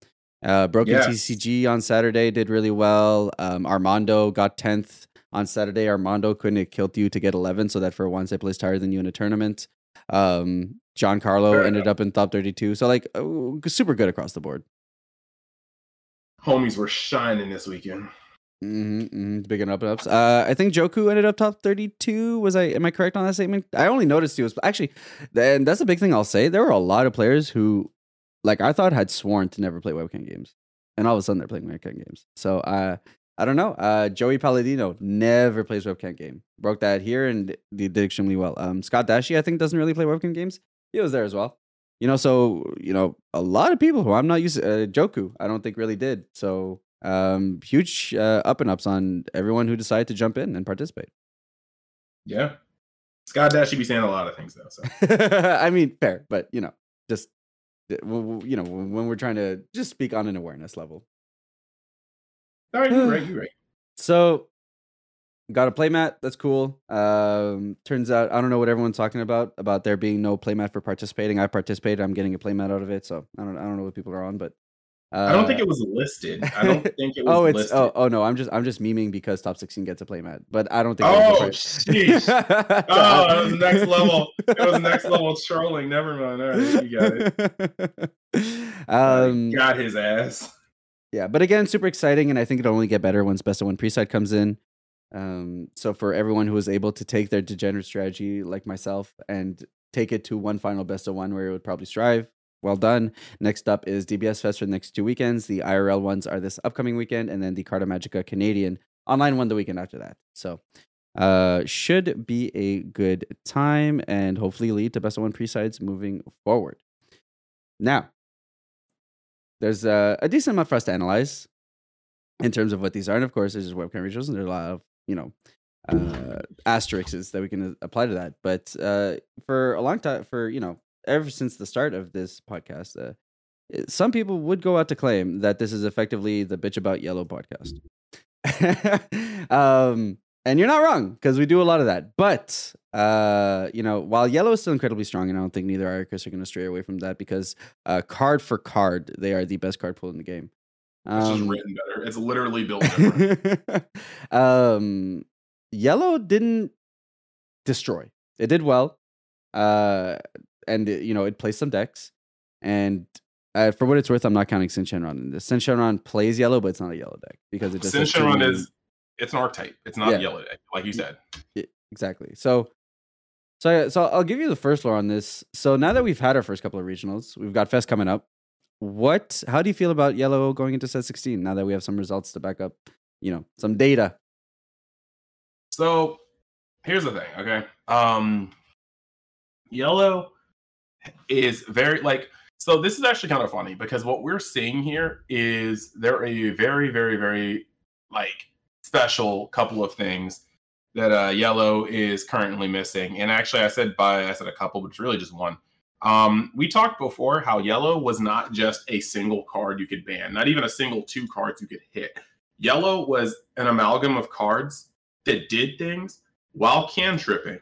uh, Broken Yes. TCG on Saturday did really well. Um, Armando got 10th on Saturday. Armando couldn't have killed you to get 11, so that for once I placed higher than you in a tournament. Um, John Carlo Fair ended up in top 32. So, like, uh, super good across the board. Homies were shining this weekend. Mm-hmm, mm-hmm, big and up and ups. Uh, I think Joku ended up top 32. Was I, am I correct on that statement? I only noticed he was actually, and that's a big thing I'll say. There were a lot of players who, like, I thought had sworn to never play webcam games. And all of a sudden they're playing webcam games. So, uh, I don't know. Uh, Joey Palladino never plays webcam game. Broke that here and did extremely well. Um, Scott Dashi I think, doesn't really play webcam games. He was there as well. You know, so you know, a lot of people who I'm not used to, uh, Joku, I don't think really did. So, um, huge uh, up and ups on everyone who decided to jump in and participate. Yeah. Scott Dash should be saying a lot of things though. So I mean, fair, but you know, just w- w- you know, when we're trying to just speak on an awareness level. all right, you're right, you're right. So got a playmat. That's cool. Um, turns out I don't know what everyone's talking about about there being no playmat for participating. I participated. I'm getting a playmat out of it. So I don't I don't know what people are on, but uh, I don't think it was listed. I don't think it was oh, it's listed. oh oh no. I'm just I'm just memeing because top 16 gets a playmat, but I don't think. Oh, sheesh. Oh, that was next level. It was next level trolling. Never mind. All right, you got it. um, got his ass. yeah but again super exciting and i think it'll only get better once best of one preside comes in um so for everyone who was able to take their degenerate strategy like myself and take it to one final best of one where it would probably strive well done next up is dbs fest for the next two weekends the irl ones are this upcoming weekend and then the carta magica canadian online one the weekend after that so uh should be a good time and hopefully lead to best of one presides moving forward now there's uh, a decent amount for us to analyze in terms of what these are. And of course, there's just webcam regionals, and there's a lot of, you know, uh, asterisks that we can apply to that. But uh, for a long time, for, you know, ever since the start of this podcast, uh, some people would go out to claim that this is effectively the bitch about yellow podcast. um, and you're not wrong because we do a lot of that. But uh, you know, while yellow is still incredibly strong, and I don't think neither I or Chris are going to stray away from that because uh, card for card, they are the best card pool in the game. It's just Um, written better. It's literally built different. um, yellow didn't destroy. It did well, uh, and it- you know it plays some decks. And uh, for what it's worth, I'm not counting Syn Shenron in this. Syn Shenron plays yellow, but it's not a yellow deck because it just Syn Shenron many- is it's an archetype. It's not Yeah. yellow day, like you said. exactly. So, so so I'll give you the first lore on this. So now that we've had our first couple of regionals, we've got Fest coming up. What? How do you feel about yellow going into set 16 now that we have some results to back up? You know, some data. So here's the thing, okay? Um yellow is very like so this is actually kind of funny because what we're seeing here is there are a very, very, very like special couple of things that uh yellow is currently missing. And actually I said by I said a couple, but it's really just one. Um, we talked before how yellow was not just a single card you could ban, not even a single two cards you could hit. Yellow was an amalgam of cards that did things while cantripping,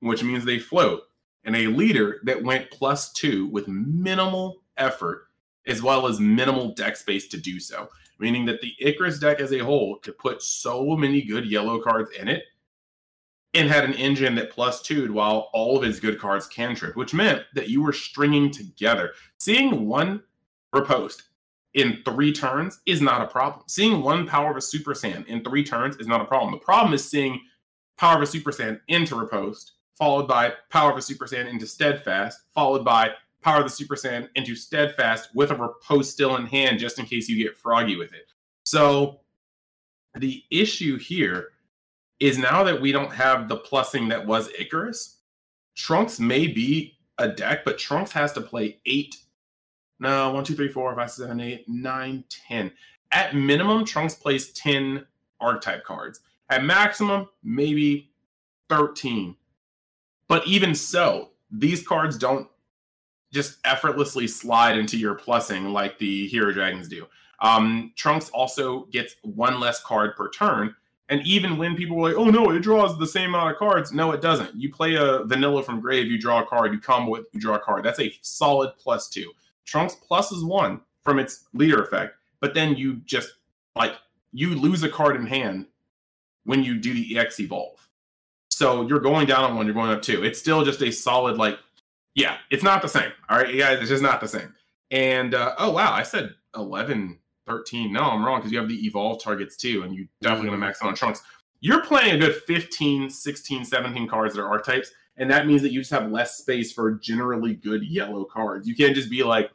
which means they float, and a leader that went plus two with minimal effort as well as minimal deck space to do so. Meaning that the Icarus deck as a whole could put so many good yellow cards in it and had an engine that plus two'd while all of his good cards cantrip, which meant that you were stringing together. Seeing one riposte in three turns is not a problem. Seeing one power of a Super Saiyan in three turns is not a problem. The problem is seeing power of a Super Saiyan into riposte, followed by power of a Super Saiyan into steadfast, followed by power of the Super Saiyan into steadfast with a riposte still in hand just in case you get froggy with it. So the issue here is now that we don't have the plussing that was Icarus, Trunks may be a deck, but Trunks has to play eight. No, one, two, three, four, five, seven, eight, nine, ten. At minimum, Trunks plays 10 archetype cards. At maximum, maybe 13. But even so, these cards don't just effortlessly slide into your plussing like the Hero Dragons do. Um, Trunks also gets one less card per turn, and even when people were like, oh no, it draws the same amount of cards, no, it doesn't. You play a vanilla from grave, you draw a card, you combo it, you draw a card. That's a solid plus two. Trunks plus is one from its leader effect, but then you just like you lose a card in hand when you do the EX evolve. So you're going down on one, you're going up two. It's still just a solid, like, yeah, it's not the same. All right, you guys, it's just not the same. And uh, oh wow, I said 11 13. No, I'm wrong because you have the evolve targets too, and you definitely mm-hmm. going to max out on trunks. You're playing a good 15, 16, 17 cards that are archetypes, and that means that you just have less space for generally good yellow cards. You can't just be like,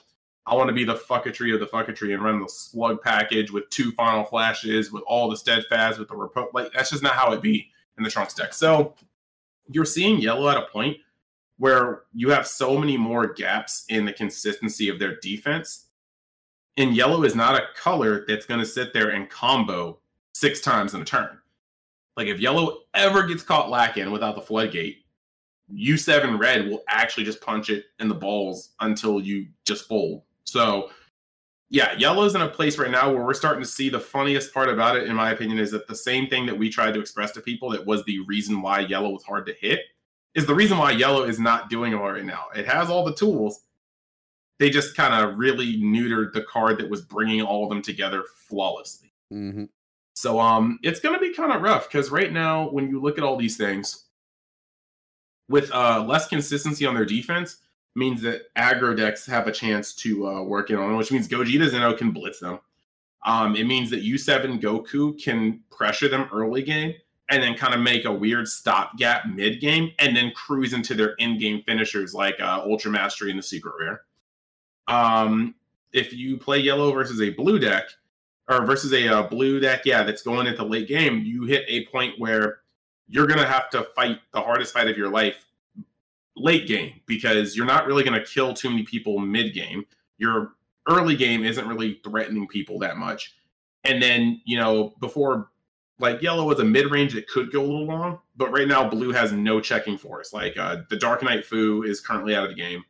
I want to be the fucketry of the fucketry and run the slug package with two final flashes, with all the steadfast, with the repo. Like, that's just not how it be in the trunks deck. So you're seeing yellow at a point where you have so many more gaps in the consistency of their defense and yellow is not a color that's going to sit there and combo six times in a turn. Like if yellow ever gets caught lacking without the floodgate, U7 red will actually just punch it in the balls until you just fold. So yeah, yellow's in a place right now where we're starting to see the funniest part about it, in my opinion, is that the same thing that we tried to express to people that was the reason why yellow was hard to hit is the reason why yellow is not doing it right now. It has all the tools, they just kind of really neutered the card that was bringing all of them together flawlessly. Mm-hmm. So um, it's going to be kind of rough because right now, when you look at all these things, with uh, less consistency on their defense, means that aggro decks have a chance to uh, work in on, which means Gogeta Zeno can blitz them. Um, it means that U7 Goku can pressure them early game and then kind of make a weird stopgap mid game and then cruise into their in game finishers like uh, Ultra Mastery and the Secret Rare. Um, if you play yellow versus a blue deck, or versus a uh, blue deck, yeah, that's going into late game, you hit a point where you're gonna have to fight the hardest fight of your life late game because you're not really gonna kill too many people mid game. Your early game isn't really threatening people that much, and then you know before like yellow was a mid range it could go a little long, but right now blue has no checking force. Like uh, the Dark Knight Fu is currently out of the game.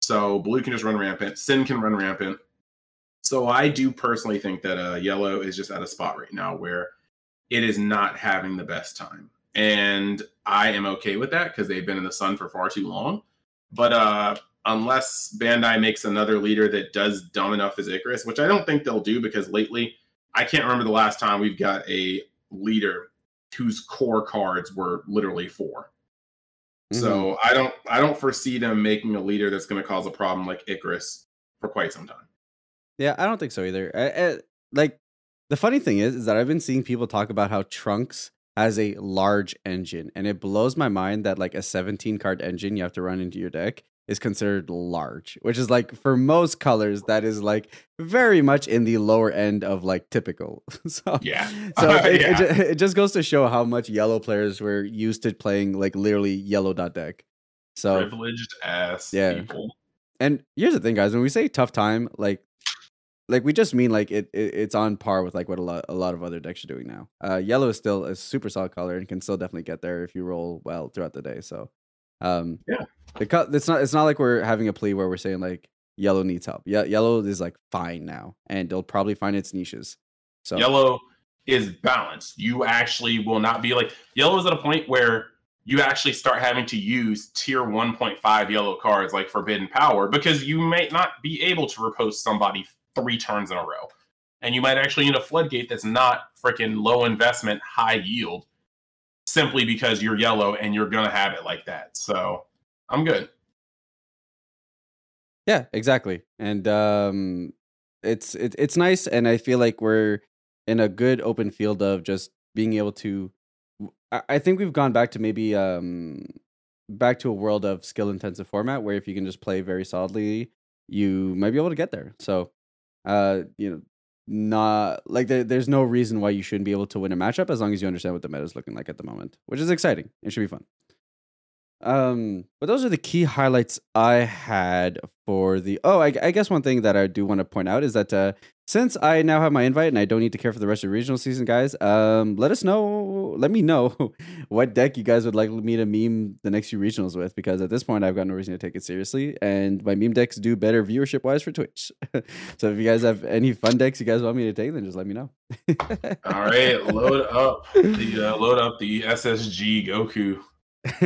So blue can just run rampant. Syn can run rampant. So I do personally think that uh, yellow is just at a spot right now where it is not having the best time. And I am okay with that because they've been in the sun for far too long. But uh, unless Bandai makes another leader that does dumb enough as Icarus, which I don't think they'll do because lately I can't remember the last time we've got a leader whose core cards were literally four. Mm-hmm. So I don't I don't foresee them making a leader that's going to cause a problem like Icarus for quite some time. Yeah, I don't think so either. I, I, like the funny thing is, is that I've been seeing people talk about how Trunks has a large engine, and it blows my mind that like a 17 card engine you have to run into your deck is considered large, which is like for most colors that is like very much in the lower end of like typical. so yeah, so uh, it, yeah. It, it, just goes to show how much yellow players were used to playing like literally yellow dot deck. So privileged ass yeah. people. And here's the thing, guys: when we say tough time, like like we just mean like it, it, it's on par with like what a lot a lot of other decks are doing now. Uh, yellow is still a super solid color and can still definitely get there if you roll well throughout the day. So um, yeah, it's not it's not like we're having a plea where we're saying like yellow needs help. Yeah, yellow is like fine now, and they'll probably find its niches. So yellow is balanced. You actually will not be like yellow is at a point where you actually start having to use tier 1.5 yellow cards like Forbidden Power because you may not be able to repost somebody three turns in a row. And you might actually need a floodgate that's not freaking low investment, high yield, simply because you're yellow and you're going to have it like that. So I'm good. Yeah, exactly. And um it's it, it's nice and I feel like we're in a good open field of just being able to I, think we've gone back to maybe um back to a world of skill intensive format where if you can just play very solidly, you might be able to get there. So uh you know not like there, there's no reason why you shouldn't be able to win a matchup as long as you understand what the meta is looking like at the moment, which is exciting. It should be fun. Um, but those are the key highlights I had for the. Oh, I, I guess one thing that I do want to point out is that uh, since I now have my invite and I don't need to care for the rest of the regional season, guys, um, let us know. Let me know what deck you guys would like me to meme the next few regionals with, because at this point I've got no reason to take it seriously, and my meme decks do better viewership wise for Twitch. so if you guys have any fun decks you guys want me to take, then just let me know. All right, load up the uh, load up the SSG Goku.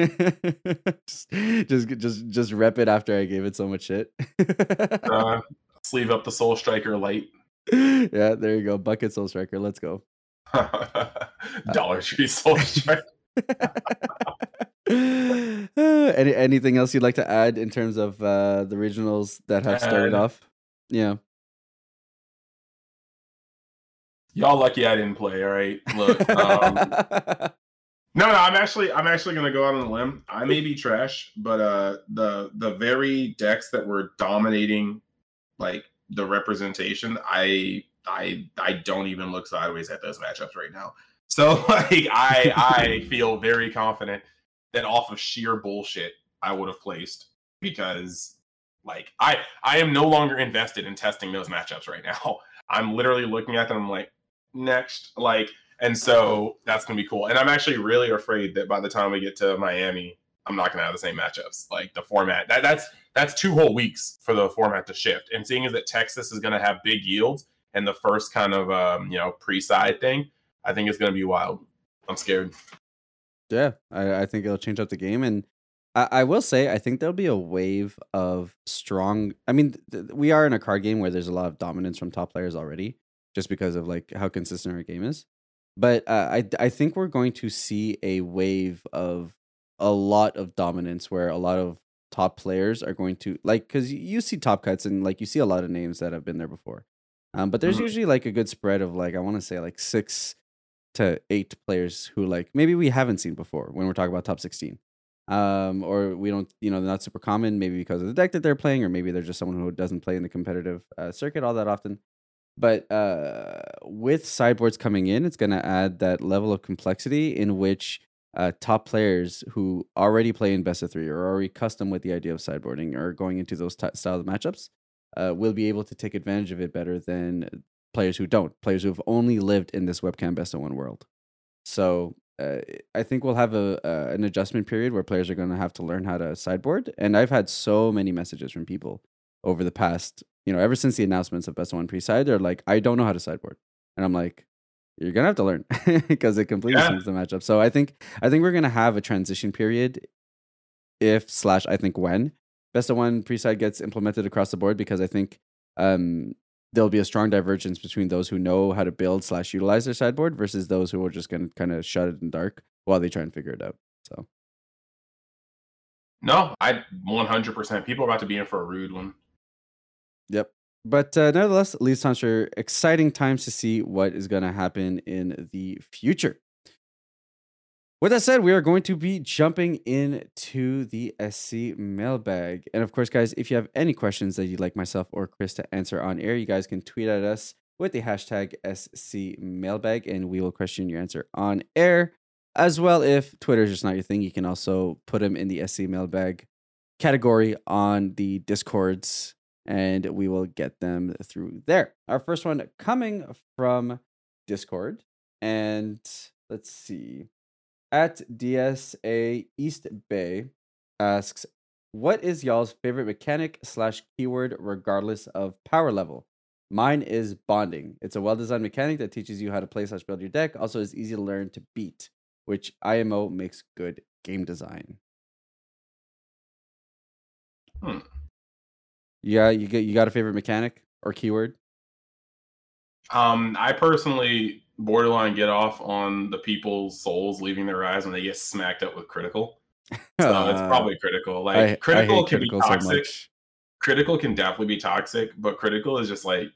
just, just, just, just rep it after I gave it so much shit. uh, sleeve up the Soul Striker light. Yeah, there you go. Bucket Soul Striker. Let's go. Dollar Tree Soul Striker. Any anything else you'd like to add in terms of uh, the regionals that have started off? Yeah. Y'all lucky I didn't play. All right, look. Um, no, no, I'm actually I'm actually gonna go out on a limb. I may be trash, but uh the the very decks that were dominating like the representation, I I I don't even look sideways at those matchups right now. So like I I feel very confident that off of sheer bullshit I would have placed because like I I am no longer invested in testing those matchups right now. I'm literally looking at them I'm like next like and so that's going to be cool. And I'm actually really afraid that by the time we get to Miami, I'm not going to have the same matchups. Like the format that that's that's two whole weeks for the format to shift. And seeing as that Texas is going to have big yields and the first kind of um, you know pre-side thing, I think it's going to be wild. I'm scared. Yeah, I, I think it'll change up the game, and I, I, will say I think there'll be a wave of strong. I mean, th- we are in a card game where there's a lot of dominance from top players already, just because of like how consistent our game is. But uh, I I think we're going to see a wave of a lot of dominance where a lot of top players are going to like because you see top cuts and like you see a lot of names that have been there before. Um, but there's mm-hmm. usually like a good spread of like I want to say like six to eight players who like maybe we haven't seen before when we're talking about top sixteen. Um, or we don't, you know, they're not super common, maybe because of the deck that they're playing, or maybe they're just someone who doesn't play in the competitive uh, circuit all that often. But uh, with sideboards coming in, it's going to add that level of complexity in which uh, top players who already play in best of three or are already custom with the idea of sideboarding or going into those t- style of matchups uh, will be able to take advantage of it better than players who don't, players who have only lived in this webcam best of one world. So uh, I think we'll have a an adjustment period where players are going to have to learn how to sideboard. And I've had so many messages from people over the past you know, ever since the announcements of Best of One pre-side, they're like, I don't know how to sideboard, and I'm like, you're gonna have to learn because it completely yeah. changes the matchup. So I think I think we're gonna have a transition period, if slash I think when Best of One pre-side gets implemented across the board, because I think um, there'll be a strong divergence between those who know how to build slash utilize their sideboard versus those who are just gonna kind of shut it in dark while they try and figure it out. So. No, I 100%. People are about to be in for a rude one. Yep. But uh, nevertheless, leads times for exciting times to see what is going to happen in the future. With that said, we are going to be jumping into the SC mailbag. And of course, guys, if you have any questions that you'd like myself or Chris to answer on air, you guys can tweet at us with the hashtag SC mailbag and we will question your answer on air. As well, if Twitter is just not your thing, you can also put them in the SC mailbag category on the Discords and we will get them through there. Our first one coming from Discord, and let's see. At DSA East Bay asks, "What is y'all's favorite mechanic slash keyword, regardless of power level? Mine is bonding. It's a well-designed mechanic that teaches you how to play slash build your deck. Also, is easy to learn to beat, which IMO makes good game design. Hmm. Yeah, you get you got a favorite mechanic or keyword? Um, I personally borderline get off on the people's souls leaving their eyes when they get smacked up with critical. So it's Uh, probably critical. Like I- I critical hate can critical be toxic. much. critical can definitely be toxic, but critical is just like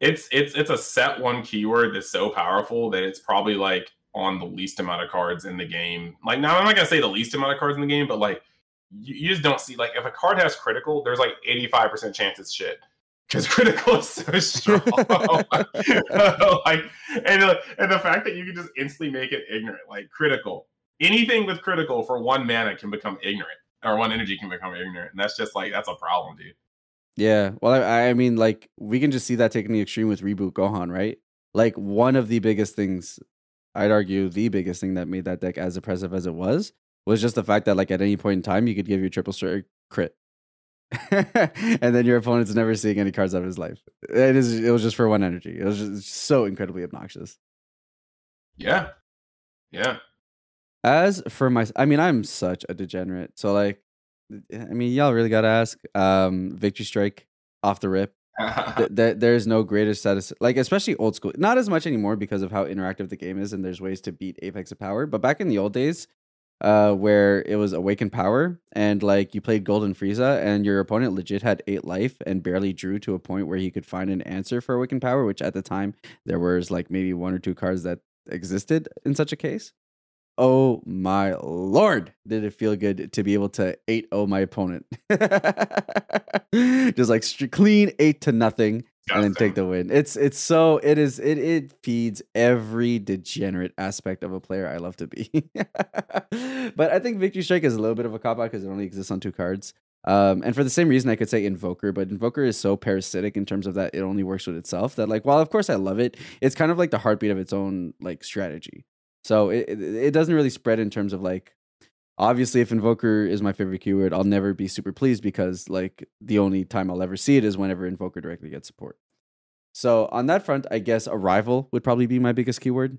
it's it's it's a set one keyword that's so powerful that it's probably like on the least amount of cards in the game. Like now I'm not gonna say the least amount of cards in the game, but like you, you just don't see like if a card has critical, there's like 85% chance it's shit. Because critical is so strong. like and, uh, and the fact that you can just instantly make it ignorant, like critical. Anything with critical for one mana can become ignorant. Or one energy can become ignorant. And that's just like that's a problem, dude. Yeah. Well, I, I mean, like we can just see that taking the extreme with reboot Gohan, right? Like one of the biggest things, I'd argue, the biggest thing that made that deck as oppressive as it was was just the fact that, like, at any point in time, you could give your triple strike crit, and then your opponent's never seeing any cards out of his life. It is. It was just for one energy. It was just so incredibly obnoxious. Yeah. Yeah. As for my, I mean, I'm such a degenerate. So like, I mean, y'all really gotta ask. Um, Victory Strike off the rip. th- th- there's no greater status like especially old school not as much anymore because of how interactive the game is and there's ways to beat apex of power but back in the old days uh where it was awakened power and like you played golden frieza and your opponent legit had eight life and barely drew to a point where he could find an answer for awakened power which at the time there was like maybe one or two cards that existed in such a case. Oh my lord did it feel good to be able to 8-0 my opponent. Just like clean 8 to nothing and then take the win it's it's so it is it it feeds every degenerate aspect of a player i love to be but i think victory strike is a little bit of a cop out because it only exists on two cards um, and for the same reason, I could say Invoker, but Invoker is so parasitic in terms of that it only works with itself. That like, while of course I love it, it's kind of like the heartbeat of its own like strategy. So it, it it doesn't really spread in terms of like obviously if invoker is my favorite keyword, I'll never be super pleased because like the only time I'll ever see it is whenever invoker directly gets support. So on that front, I guess arrival would probably be my biggest keyword.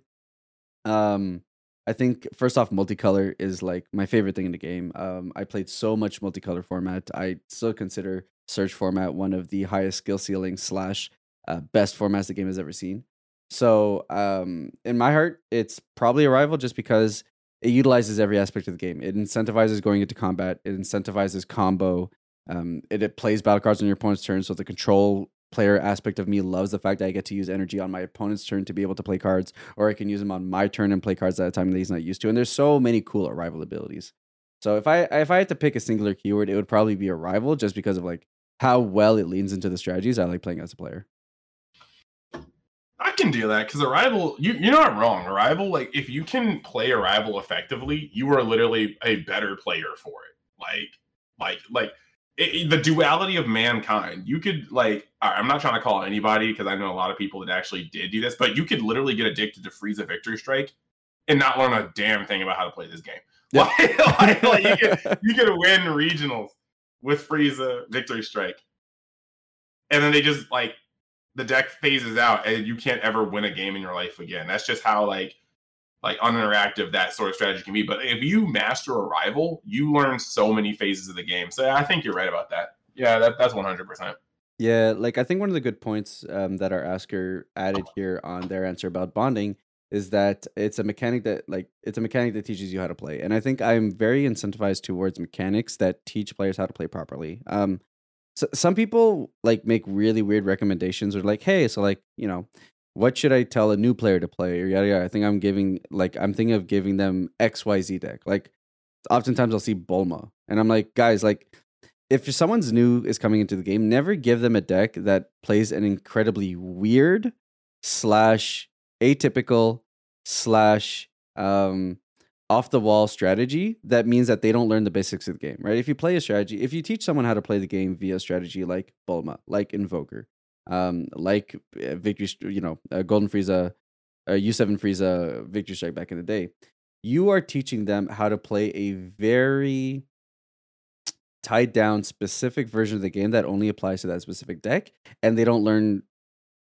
Um I think first off, multicolor is like my favorite thing in the game. Um, I played so much multicolor format. I still consider search format one of the highest skill ceiling slash uh, best formats the game has ever seen. So um, in my heart, it's probably Arrival just because it utilizes every aspect of the game. It incentivizes going into combat. It incentivizes combo. Um, it, it plays battle cards on your opponent's turn. So the control player aspect of me loves the fact that I get to use energy on my opponent's turn to be able to play cards, or I can use them on my turn and play cards at a time that he's not used to. And there's so many cool Arrival abilities. So if I if I had to pick a singular keyword, it would probably be Arrival, just because of like how well it leans into the strategies I like playing as a player. I can do that because Arrival, you, you're not wrong. Arrival, like if you can play Arrival effectively, you are literally a better player for it. Like, like, like it, it- the duality of mankind. You could like, I'm not trying to call anybody because I know a lot of people that actually did do this, but you could literally get addicted to Frieza Victory Strike and not learn a damn thing about how to play this game. Yeah. Like, like, like, you could you could win regionals with Frieza Victory Strike, and then they just like the deck phases out, and you can't ever win a game in your life again. That's just how like like uninteractive that sort of strategy can be. But if you master a rival, you learn so many phases of the game. So I think you're right about that. Yeah, that, that's 100. percent Yeah, like I think one of the good points um, that our asker added here on their answer about bonding is that it's a mechanic that like it's a mechanic that teaches you how to play, and I think I'm very incentivized towards mechanics that teach players how to play properly. Um, so some people like make really weird recommendations or like, hey, so like you know, what should I tell a new player to play or yada yada. I think I'm giving like I'm thinking of giving them X Y Z deck. Like oftentimes I'll see Bulma, and I'm like, guys, like if someone's new is coming into the game, never give them a deck that plays an incredibly weird slash atypical slash um off the wall strategy that means that they don't learn the basics of the game, right? If you play a strategy, if you teach someone how to play the game via strategy like Bulma, like Invoker, um, like uh, Victory, you know, uh, Golden Frieza, uh, U7 Frieza, Victory Strike back in the day, you are teaching them how to play a very tied down specific version of the game that only applies to that specific deck and they don't learn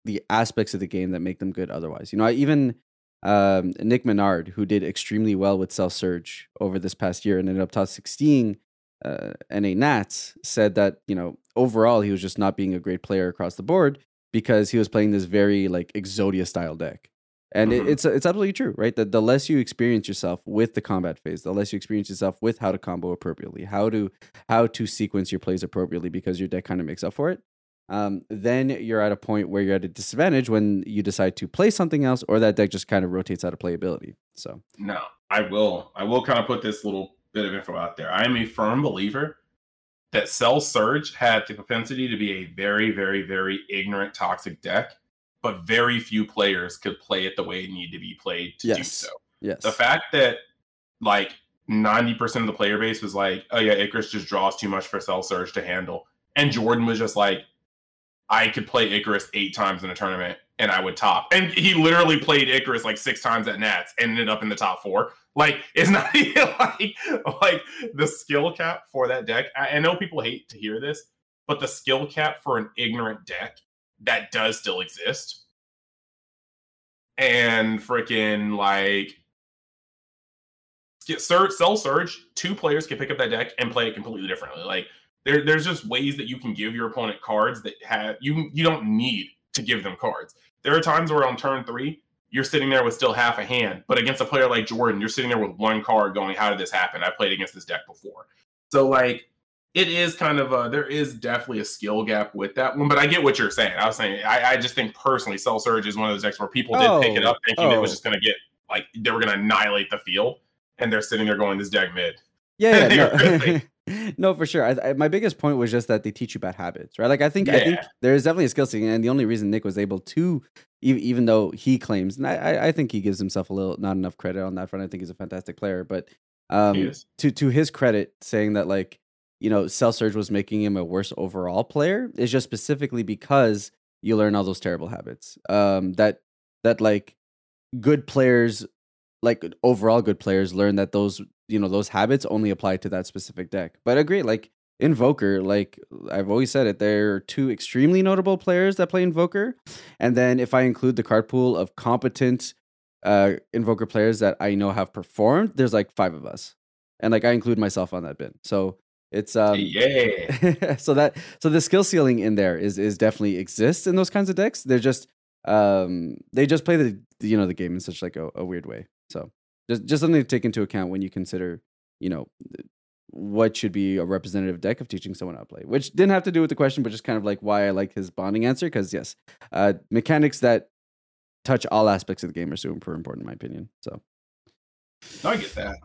the aspects of the game that make them good otherwise. You know, I even um, Nick Menard, who did extremely well with Cell Surge over this past year and ended up top 16 uh, NA Nats, said that, you know, overall he was just not being a great player across the board because he was playing this very like Exodia style deck. And mm-hmm. it, it's it's absolutely true, right? That the less you experience yourself with the combat phase, the less you experience yourself with how to combo appropriately, how to how to sequence your plays appropriately because your deck kind of makes up for it. Um, then you're at a point where you're at a disadvantage when you decide to play something else, or that deck just kind of rotates out of playability. So no, I will I will kind of put this little bit of info out there. I am a firm believer that Cell Surge had the propensity to be a very, very, very ignorant, toxic deck but very few players could play it the way it needed to be played to yes. do so. Yes. The fact that like 90% of the player base was like, oh yeah, Icarus just draws too much for Cell Surge to handle. And Jordan was just like, I could play Icarus eight times in a tournament and I would top. And he literally played Icarus like six times at Nats and ended up in the top four. Like, it's not like like the skill cap for that deck. I, I know people hate to hear this, but the skill cap for an ignorant deck that does still exist. And freaking like get surge, cell surge, two players can pick up that deck and play it completely differently. Like there, there's just ways that you can give your opponent cards that have you you don't need to give them cards. There are times where on turn three, you're sitting there with still half a hand, but against a player like Jordan, you're sitting there with one card going, How did this happen? I played against this deck before. So like it is kind of a there is definitely a skill gap with that one, but I get what you're saying. I was saying I, I just think personally, Cell Surge is one of those decks where people did oh, pick it oh, up oh, thinking oh. it was oh. just going to get like they were going to annihilate the field, and they're sitting there going this deck mid. Yeah, yeah no. no. for sure. I, I, my biggest point was just that they teach you bad habits, right? Like I think yeah. I think there is definitely a skill set, and the only reason Nick was able to, even, even though he claims, and I, I think he gives himself a little not enough credit on that front. I think he's a fantastic player, but um, to to his credit, saying that like you know, Cell Surge was making him a worse overall player is just specifically because you learn all those terrible habits. Um, that that like good players, like overall good players, learn that those you know those habits only apply to that specific deck. But I agree, like Invoker, like I've always said it, there are two extremely notable players that play Invoker, and then if I include the card pool of competent uh Invoker players that I know have performed, there's like five of us, and like I include myself on that bin. So it's um yeah. so that so the skill ceiling in there is is definitely exists in those kinds of decks. They're just um they just play the you know the game in such like a, a weird way. So just just something to take into account when you consider you know what should be a representative deck of teaching someone how to play, which didn't have to do with the question, but just kind of like why I like his bonding answer. Because yes, uh, mechanics that touch all aspects of the game are super important in my opinion. So I get that.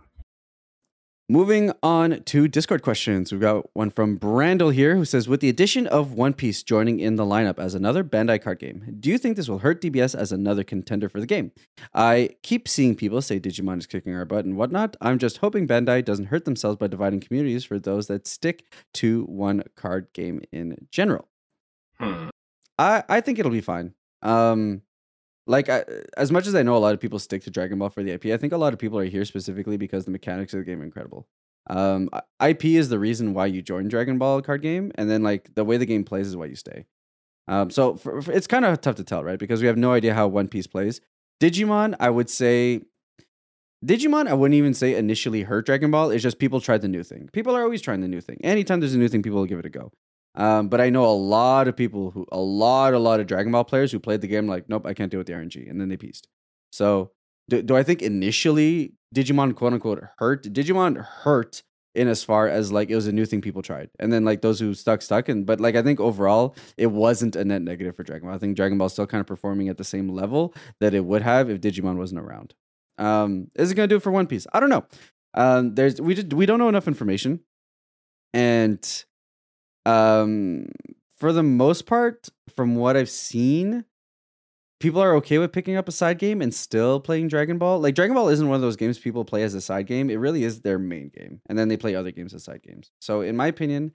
Moving on to Discord questions. We've got one from Brandel here who says With the addition of One Piece joining in the lineup as another Bandai card game, do you think this will hurt DBS as another contender for the game? I keep seeing people say Digimon is kicking our butt and whatnot. I'm just hoping Bandai doesn't hurt themselves by dividing communities for those that stick to one card game in general. Hmm. I, I think it'll be fine. Um, like I, as much as I know a lot of people stick to Dragon Ball for the IP, I think a lot of people are here specifically because the mechanics of the game are incredible. Um, IP is the reason why you join Dragon Ball card game, and then like the way the game plays is why you stay. Um, so for, for, it's kind of tough to tell, right? Because we have no idea how One Piece plays. Digimon, I would say, Digimon, I wouldn't even say initially hurt Dragon Ball. It's just people tried the new thing. People are always trying the new thing. Anytime there's a new thing, people will give it a go. Um, but I know a lot of people who, a lot, a lot of Dragon Ball players who played the game like, nope, I can't deal with the RNG, and then they pieced. So, do, do I think initially Digimon quote unquote hurt? Digimon hurt in as far as like it was a new thing people tried, and then like those who stuck stuck, and but like I think overall it wasn't a net negative for Dragon Ball. I think Dragon Ball is still kind of performing at the same level that it would have if Digimon wasn't around. Um, is it gonna do it for One Piece? I don't know. Um, there's we just we don't know enough information, and um, for the most part, from what I've seen, people are okay with picking up a side game and still playing Dragon Ball. Like Dragon Ball isn't one of those games people play as a side game. It really is their main game, and then they play other games as side games. So, in my opinion,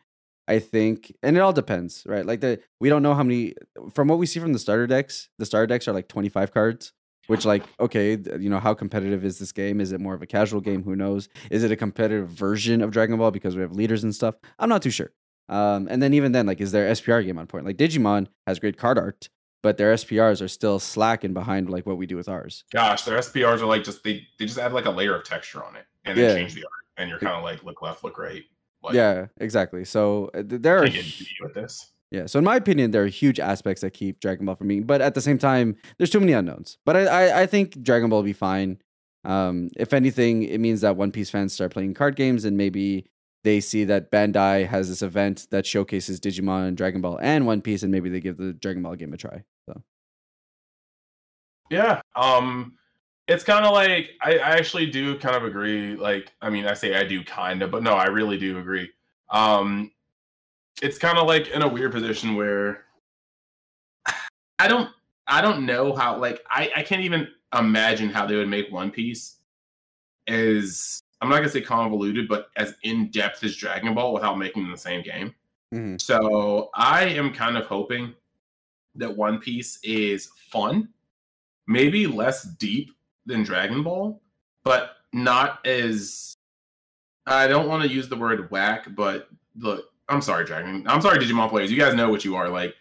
I think, and it all depends, right? Like the we don't know how many. From what we see from the starter decks, the starter decks are like twenty five cards. Which, like, okay, you know, how competitive is this game? Is it more of a casual game? Who knows? Is it a competitive version of Dragon Ball because we have leaders and stuff? I'm not too sure. Um, and then even then, like, is there SPR game on point? Like Digimon has great card art, but their SPRs are still slacking behind like what we do with ours. Gosh, their SPRs are like just they they just add like a layer of texture on it and then Yeah. change the art, and you're kind of like look left, look right. Like, yeah, exactly. So uh, there are can't get jiggy with this. Yeah, so in my opinion, there are huge aspects that keep Dragon Ball from being, but at the same time, there's too many unknowns. But I, I, I think Dragon Ball will be fine. Um, if anything, it means that One Piece fans start playing card games and maybe they see that Bandai has this event that showcases Digimon and Dragon Ball and One Piece, and maybe they give the Dragon Ball game a try. So Yeah. Um it's kind of like I, I actually do kind of agree. Like, I mean, I say I do kind of, but no, I really do agree. Um it's kind of like in a weird position where I don't I don't know how like I, I can't even imagine how they would make One Piece as I'm not gonna say convoluted, but as in depth as Dragon Ball without making them the same game. Mhm. So I am kind of hoping that One Piece is fun, maybe less deep than Dragon Ball, but not as I don't want to use the word whack, but look, I'm sorry, Dragon. I'm sorry, Digimon players. You guys know what you are like.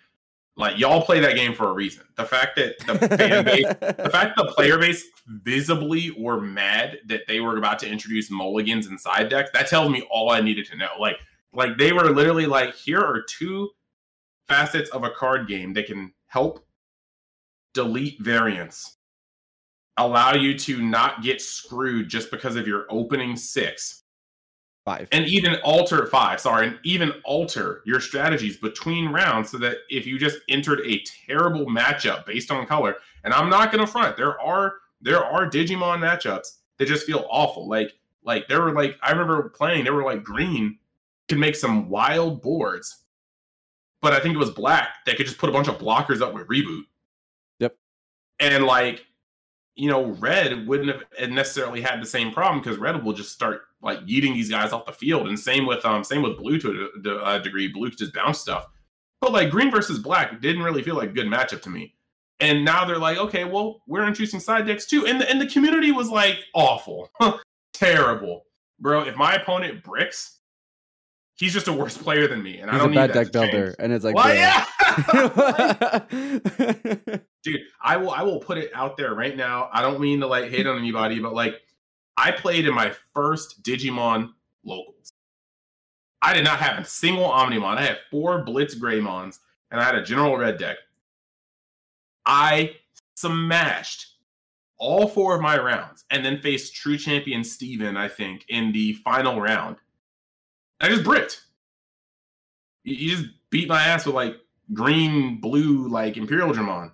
Like y'all play that game for a reason. The fact that the fan base the fact the player base visibly were mad that they were about to introduce mulligans and side decks, that tells me all I needed to know. Like, like they were literally like, here are two facets of a card game that can help delete variants, allow you to not get screwed just because of your opening six, five. and even alter five, sorry, and even alter your strategies between rounds so that if you just entered a terrible matchup based on color, and I'm not gonna front, there are there are Digimon matchups that just feel awful. Like like there were like I remember playing, there were like green could make some wild boards, but I think it was black that could just put a bunch of blockers up with reboot. Yep. And like you know, red wouldn't have necessarily had the same problem because red will just start like eating these guys off the field, and same with um same with blue to a, to a degree. Blue just bounce stuff, but like green versus black didn't really feel like a good matchup to me. And now they're like, okay, well, we're introducing side decks too, and the, and the community was like awful, terrible, bro. If my opponent bricks, he's just a worse player than me, and I He's a don't bad need that deck builder, change. and it's like, Well, yeah. dude i will i will put it out there right now. I don't mean to like hate on anybody but like i played in my first digimon locals. I did not have a single omnimon. I had four BlitzGreymons and i had a general red deck. I smashed all four of my rounds and then faced true champion steven i think in the final round. I just bricked. You just beat my ass with like green blue like Imperialdramon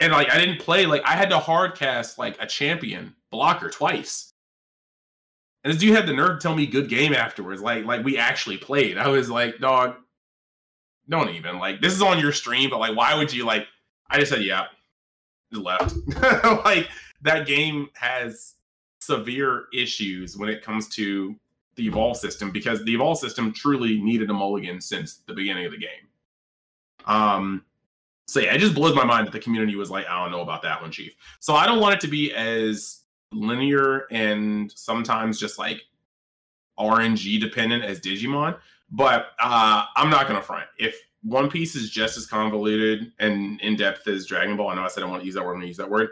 and like I didn't play like I had to hard cast like a champion blocker twice. And this dude had the nerve to tell me good game afterwards. Like like we actually played. I was like, dog, don't even like this is on your stream, but like why would you like I just said yeah. Just left. like that game has severe issues when it comes to the evolve system because the evolve system truly needed a mulligan since the beginning of the game. Um so yeah, it just blows my mind that the community was like, I don't know about that one, Chief. So I don't want it to be as linear and sometimes just like RNG dependent as Digimon. But uh, I'm not gonna front. If One Piece is just as convoluted and in depth as Dragon Ball, I know I said I don't want to use that word. I'm gonna use that word.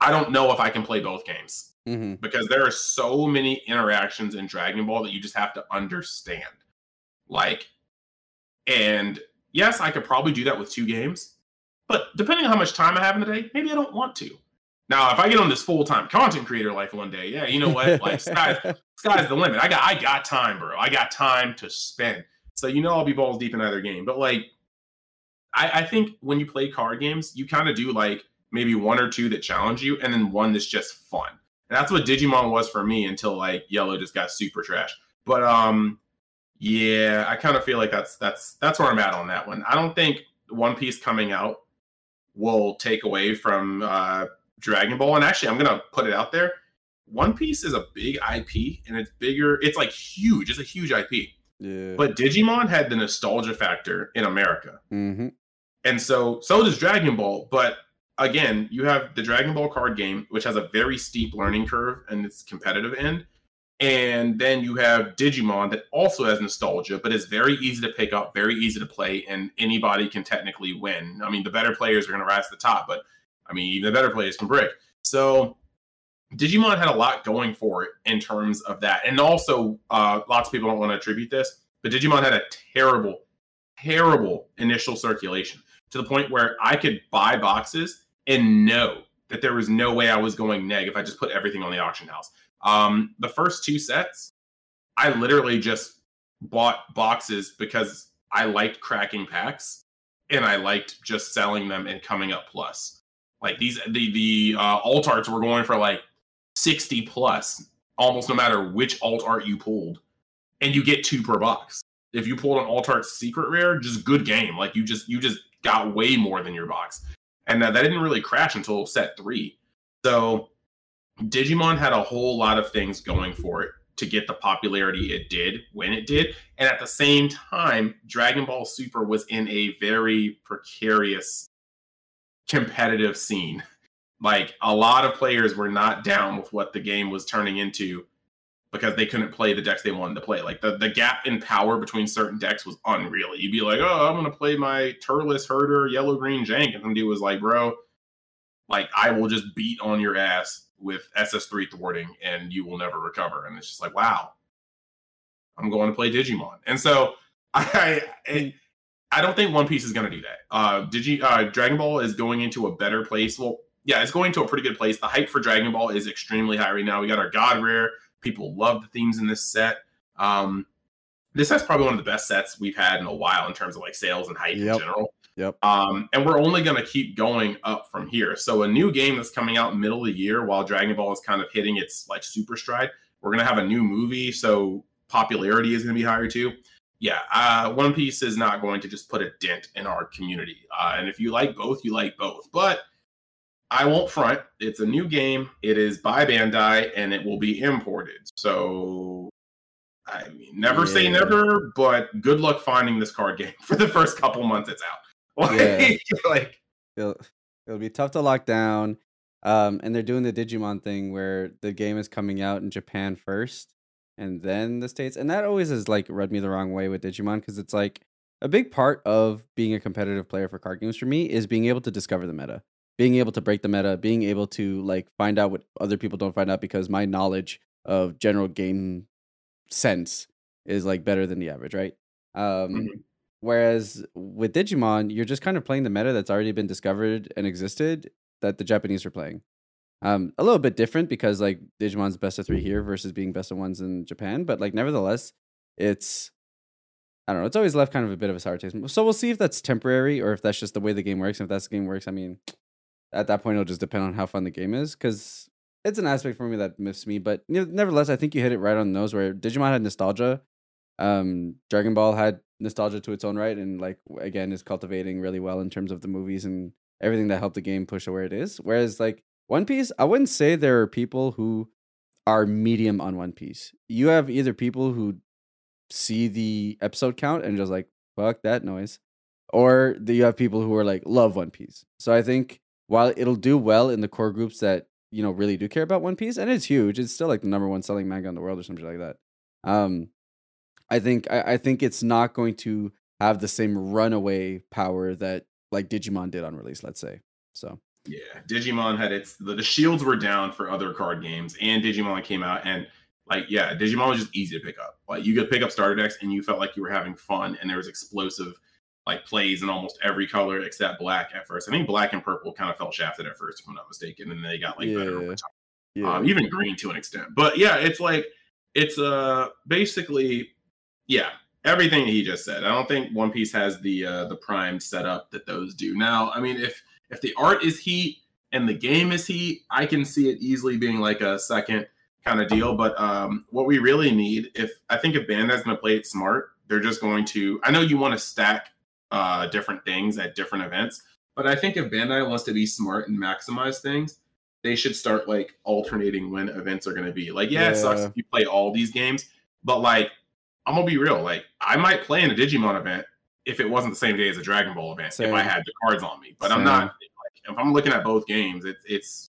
I don't know if I can play both games Mhm. because there are so many interactions in Dragon Ball that you just have to understand. Like, and yes, I could probably do that with two games, but depending on how much time I have in the day, maybe I don't want to. Now, if I get on this full time content creator life one day, yeah, you know what? Like, sky's, sky's the limit. I got, I got time, bro. I got time to spend. So you know, I'll be balls deep in either game. But like, I, I think when you play card games, you kind of do like maybe one or two that challenge you, and then one that's just fun. And that's what Digimon was for me until like Yellow just got super trash. But um, yeah, I kind of feel like that's that's that's where I'm at on that one. I don't think One Piece coming out will take away from uh, Dragon Ball. And actually, I'm gonna put it out there. One Piece is a big IP, and it's bigger. It's like huge. It's a huge IP. Yeah. But Digimon had the nostalgia factor in America. Mhm. And so so does Dragon Ball, but again, you have the Dragon Ball card game, which has a very steep learning curve and its competitive end. And then you have Digimon that also has nostalgia, but is very easy to pick up, very easy to play, and anybody can technically win. I mean, the better players are going to rise to the top, but I mean, even the better players can break. So Digimon had a lot going for it in terms of that. And also, uh, lots of people don't want to attribute this, but Digimon had a terrible, terrible initial circulation to the point where I could buy boxes and know that there was no way I was going neg if I just put everything on the auction house. Um, the first two sets, I literally just bought boxes because I liked cracking packs and I liked just selling them and coming up plus. Like these, the the uh, alt arts were going for like sixty plus, almost no matter which alt art you pulled, and you get two per box. If you pulled an alt art secret rare, just good game. Like you just you just got way more than your box, and that, that didn't really crash until set three. So Digimon had a whole lot of things going for it to get the popularity it did when it did. And at the same time, Dragon Ball Super was in a very precarious competitive scene. Like a lot of players were not down with what the game was turning into because they couldn't play the decks they wanted to play. Like the, the gap in power between certain decks was unreal. You'd be like, oh, I'm gonna play my Turles Herder Yellow Green Jank. And some dude was like, bro, like I will just beat on your ass with SS3 thwarting and you will never recover. And it's just like, wow, I'm going to play Digimon. And so I I, I don't think One Piece is going to do that. Uh, Digi uh, Dragon Ball is going into a better place. Well, yeah, it's going to a pretty good place. The hype for Dragon Ball is extremely high right now. We got our God Rare. People love the themes in this set. Um, this is probably one of the best sets we've had in a while in terms of like sales and hype yep. in general. Yep. Um, and we're only going to keep going up from here. So a new game that's coming out middle of the year while Dragon Ball is kind of hitting its like super stride. We're going to have a new movie, so popularity is going to be higher too. Yeah, uh, One Piece is not going to just put a dent in our community. Uh, and if you like both, you like both. But I won't front. It's a new game. It is by Bandai, and it will be imported. So I mean, never yeah. say never, but good luck finding this card game for the first couple months it's out. Like, yeah. like it'll, it'll be tough to lock down. Um, and they're doing the Digimon thing where the game is coming out in Japan first and then the States. And that always has like rubbed me the wrong way with Digimon because it's like a big part of being a competitive player for card games for me is being able to discover the meta, being able to break the meta, being able to like find out what other people don't find out because my knowledge of general game sense is like better than the average, right? Um, mm-hmm. Whereas with Digimon, you're just kind of playing the meta that's already been discovered and existed that the Japanese are playing. Um, a little bit different because like Digimon's best of three here versus being best of ones in Japan, but like nevertheless, it's I don't know. It's always left kind of a bit of a sour taste. So we'll see if that's temporary or if that's just the way the game works. And if that's the game works, I mean, at that point it'll just depend on how fun the game is because it's an aspect for me that miffs me. But nevertheless, I think you hit it right on the nose. Where Digimon had nostalgia, um, Dragon Ball had nostalgia to its own right and like again is cultivating really well in terms of the movies and everything that helped the game push to where it is. Whereas like one piece i wouldn't say there are people who are medium on one piece. You have either people who see the episode count and just like fuck that noise or you have people who are like love one piece. So i think while it'll do well in the core groups that you know really do care about one piece and it's huge it's still like the number one selling manga in the world or something like that um I think I, I think it's not going to have the same runaway power that like Digimon did on release, let's say. So yeah, Digimon had its the, the shields were down for other card games, and Digimon came out and like yeah, Digimon was just easy to pick up. Like you could pick up starter decks and you felt like you were having fun, and there was explosive like plays in almost every color except black at first. I think black and purple kind of felt shafted at first, if I'm not mistaken, and then they got like yeah. better over time. Yeah. Um, even green to an extent, but yeah, it's like it's uh basically yeah, everything he just said. I don't think One Piece has the uh, the prime setup that those do. Now, I mean, if if the art is heat and the game is heat, I can see it easily being like a second kind of deal. But um, what we really need, if I think if Bandai's going to play it smart, they're just going to. I know you want to stack uh, different things at different events, but I think if Bandai wants to be smart and maximize things, they should start like alternating when events are going to be. Like, yeah, yeah, it sucks if you play all these games, but like I'm gonna be real. Like I might play in a Digimon event if it wasn't the same day as a Dragon Ball event. Same. If I had the cards on me, but same. I'm not. Like, if I'm looking at both games, it's it's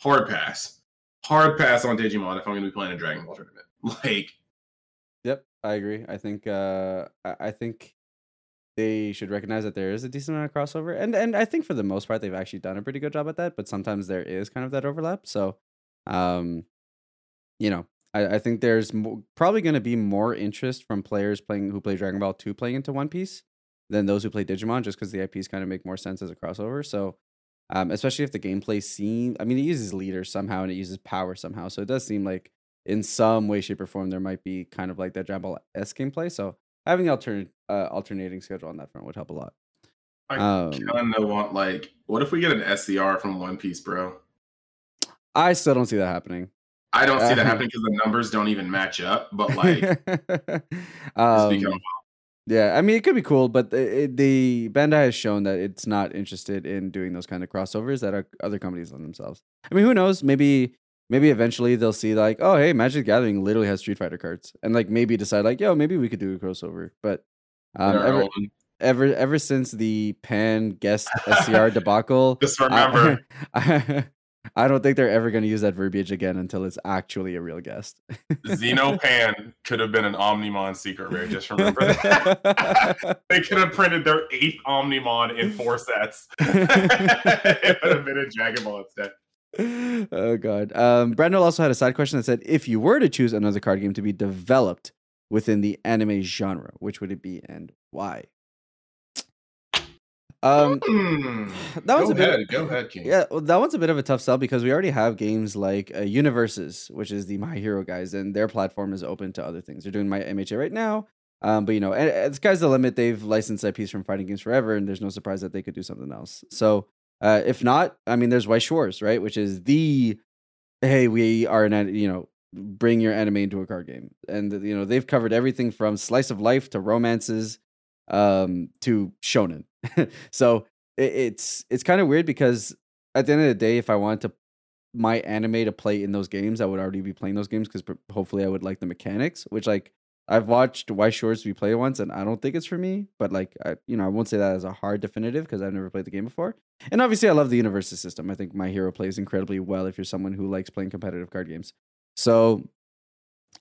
hard pass, hard pass on Digimon if I'm gonna be playing a Dragon Ball tournament. Like, Yep, I agree. I think uh I think they should recognize that there is a decent amount of crossover. And and I think for the most part they've actually done a pretty good job at that, but sometimes there is kind of that overlap. So um you know, I, I think there's mo- probably going to be more interest from players playing who play Dragon Ball 2 playing into One Piece than those who play Digimon just because the IPs kind of make more sense as a crossover. So um, especially if the gameplay seems, I mean, it uses leaders somehow and it uses power somehow. So it does seem like in some way, shape, or form, there might be kind of like that Dragon Ball S gameplay. So having the alternate uh, alternating schedule on that front would help a lot. I Um, kind of want like, what if we get an SCR from One Piece, bro? I still don't see that happening. I don't see that Uh, happening because the numbers don't even match up. But like, um, become yeah, I mean, it could be cool, but the, it, the Bandai has shown that it's not interested in doing those kind of crossovers that are other companies on themselves. I mean, who knows? Maybe, maybe eventually they'll see like, oh, hey, Magic Gathering literally has Street Fighter cards, and like maybe decide like, yo, maybe we could do a crossover. But um, ever, ever, ever since the Pan guest SCR debacle, Just remember, I, I don't think they're ever going to use that verbiage again until it's actually a real guest. Xenopan could have been an Omnimon secret rare. Just remember that. they could have printed their eighth Omnimon in four sets. it would have been a Dragon Ball instead. oh god. Um Brandon also had a side question that said if you were to choose another card game to be developed within the anime genre, which would it be and why? Um Hmm. that was go a bit ahead, go ahead, King. yeah, well, that one's a bit of a tough sell because we already have games like uh, Universus, which is the My Hero guys, and their platform is open to other things. They're doing my MHA right now, um, but you know, and, and sky's the limit. They've licensed IPs from fighting games forever, and there's no surprise that they could do something else. So, uh, if not, I mean, there's Weiss Schwarz, right, which is the hey, we are an an- you know bring your anime into a card game, and you know they've covered everything from slice of life to romances, um, to shonen. so it, it's it's kind of weird because at the end of the day, if I wanted to my anime to play in those games, I would already be playing those games because hopefully I would like the mechanics. Which like I've watched Weiss Schwarz be play once, and I don't think it's for me. But like I, you know, I won't say that as a hard definitive because I've never played the game before. And obviously, I love the Universus system. I think My Hero plays incredibly well if you're someone who likes playing competitive card games. So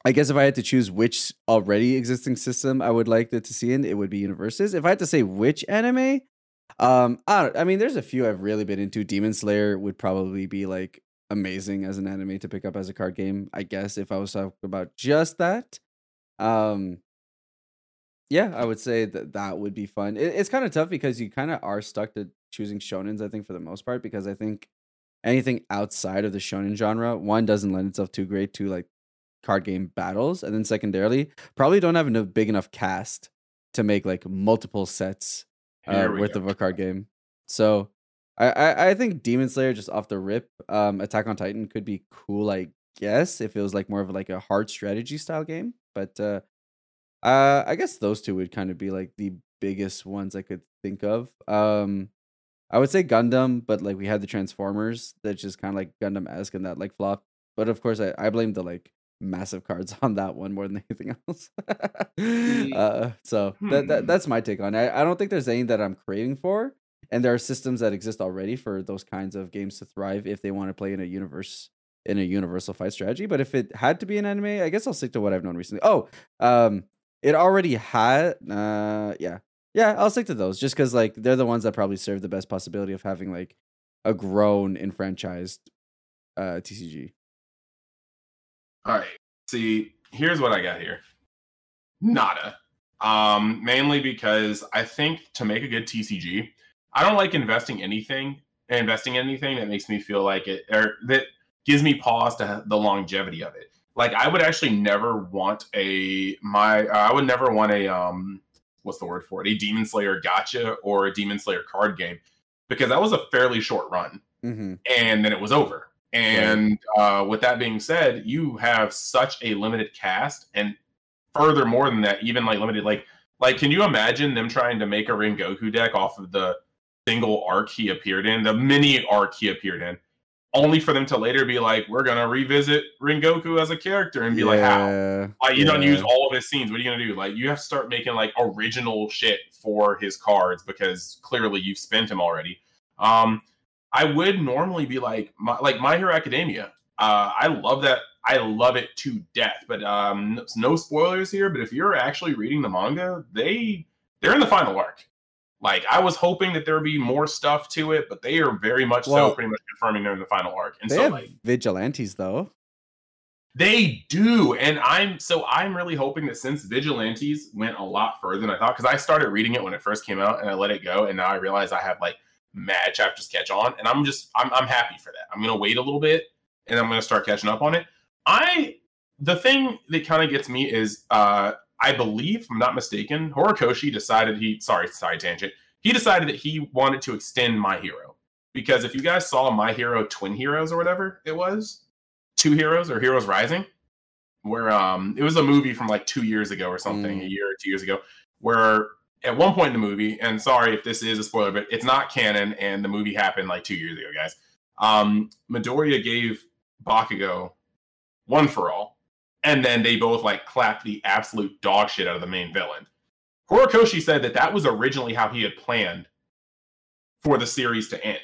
I guess if I had to choose which already existing system I would like to see in, it would be Universus. If I had to say which anime, um, I don't. I mean, there's a few I've really been into. Demon Slayer would probably be like amazing as an anime to pick up as a card game. I guess if I was talking about just that, um, yeah, I would say that that would be fun. It, it's kind of tough because you kind of are stuck to choosing shonens. I think for the most part because I think anything outside of the shonen genre, one doesn't lend itself too great to like card game battles, and then secondarily, probably don't have a big enough cast to make like multiple sets uh, worth go. of a card game. So I, I I think Demon Slayer just off the rip, um, Attack on Titan could be cool, I guess, if it was like more of like a hard strategy style game. But uh, uh, I guess those two would kind of be like the biggest ones I could think of. Um, I would say Gundam, but like we had the Transformers that's just kind of like Gundam esque and that like flop. But of course, I, I blame the like massive cards on that one more than anything else. uh, so that, that Hmm. that's my take on it. I, I don't think there's anything that I'm craving for, and there are systems that exist already for those kinds of games to thrive if they want to play in a universe in a universal fight strategy. But if it had to be an anime, I guess I'll stick to what I've known recently. Oh, um, it already had. Uh, yeah, yeah, I'll stick to those just because like they're the ones that probably serve the best possibility of having like a grown enfranchised uh TCG. All right. See, here's what I got here. Nada. Um, mainly because I think to make a good TCG, I don't like investing anything, investing in anything that makes me feel like it or that gives me pause to the longevity of it. Like I would actually never want a my uh, I would never want a um what's the word for it? A Demon Slayer gotcha or a Demon Slayer card game because that was a fairly short run Mm-hmm. and then it was over. And uh, with that being said, you have such a limited cast, and furthermore than that, even like limited, like like can you imagine them trying to make a Rengoku deck off of the single arc he appeared in, the mini arc he appeared in, only for them to later be like, we're gonna revisit Rengoku as a character and be like, how? yeah, Like you don't use all of his scenes. What are you gonna do? Like you have to start making like original shit for his cards because clearly you've spent him already. Um, I would normally be like my like My Hero Academia. Uh, I love that. I love it to death. But um, no spoilers here. But if you're actually reading the manga, they they're in the final arc. Like I was hoping that there would be more stuff to it, but they are very much Well- so pretty much confirming they're in the final arc. And so like vigilantes though. they do, and I'm so I'm really hoping that since Vigilantes went a lot further than I thought, because I started reading it when it first came out, and I let it go, and now I realize I have like mad chapters catch on, and I'm just I'm I'm happy for that. I'm gonna wait a little bit, and I'm gonna start catching up on it. I the thing that kind of gets me is uh I believe, if I'm not mistaken, Horikoshi decided he sorry side tangent he decided that he wanted to extend My Hero because if you guys saw My Hero Twin Heroes or whatever it was Two Heroes or Heroes Rising, where um it was a movie from like two years ago or something, Mm. a year or two years ago, where at one point in the movie, and sorry if this is a spoiler, but it's not canon, and the movie happened like two years ago, guys. Um, Midoriya gave Bakugo one for all, and then they both like clapped the absolute dog shit out of the main villain. Horikoshi said that that was originally how he had planned for the series to end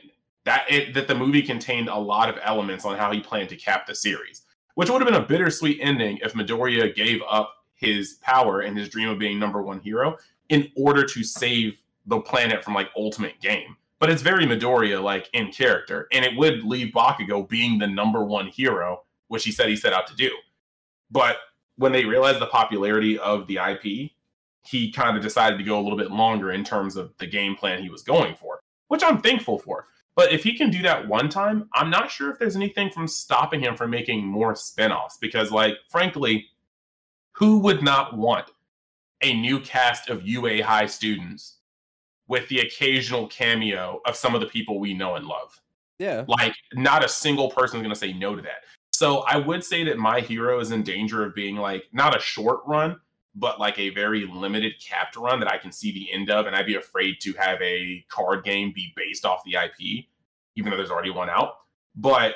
that it that the movie contained a lot of elements on how he planned to cap the series, which would have been a bittersweet ending if Midoriya gave up his power and his dream of being number one hero in order to save the planet from like ultimate game. But it's very Midoriya like in character, and it would leave Bakugo being the number one hero, which he said he set out to do. But when they realized the popularity of the IP, he kind of decided to go a little bit longer in terms of the game plan he was going for, which I'm thankful for. But if he can do that one time, I'm not sure if there's anything from stopping him from making more spin-offs because like frankly, who would not want a new cast of UA high students with the occasional cameo of some of the people we know and love? Yeah. Like not a single person is going to say no to that. So I would say that my hero is in danger of being like not a short run, but like a very limited capped run that I can see the end of, and I'd be afraid to have a card game be based off the IP, even though there's already one out. But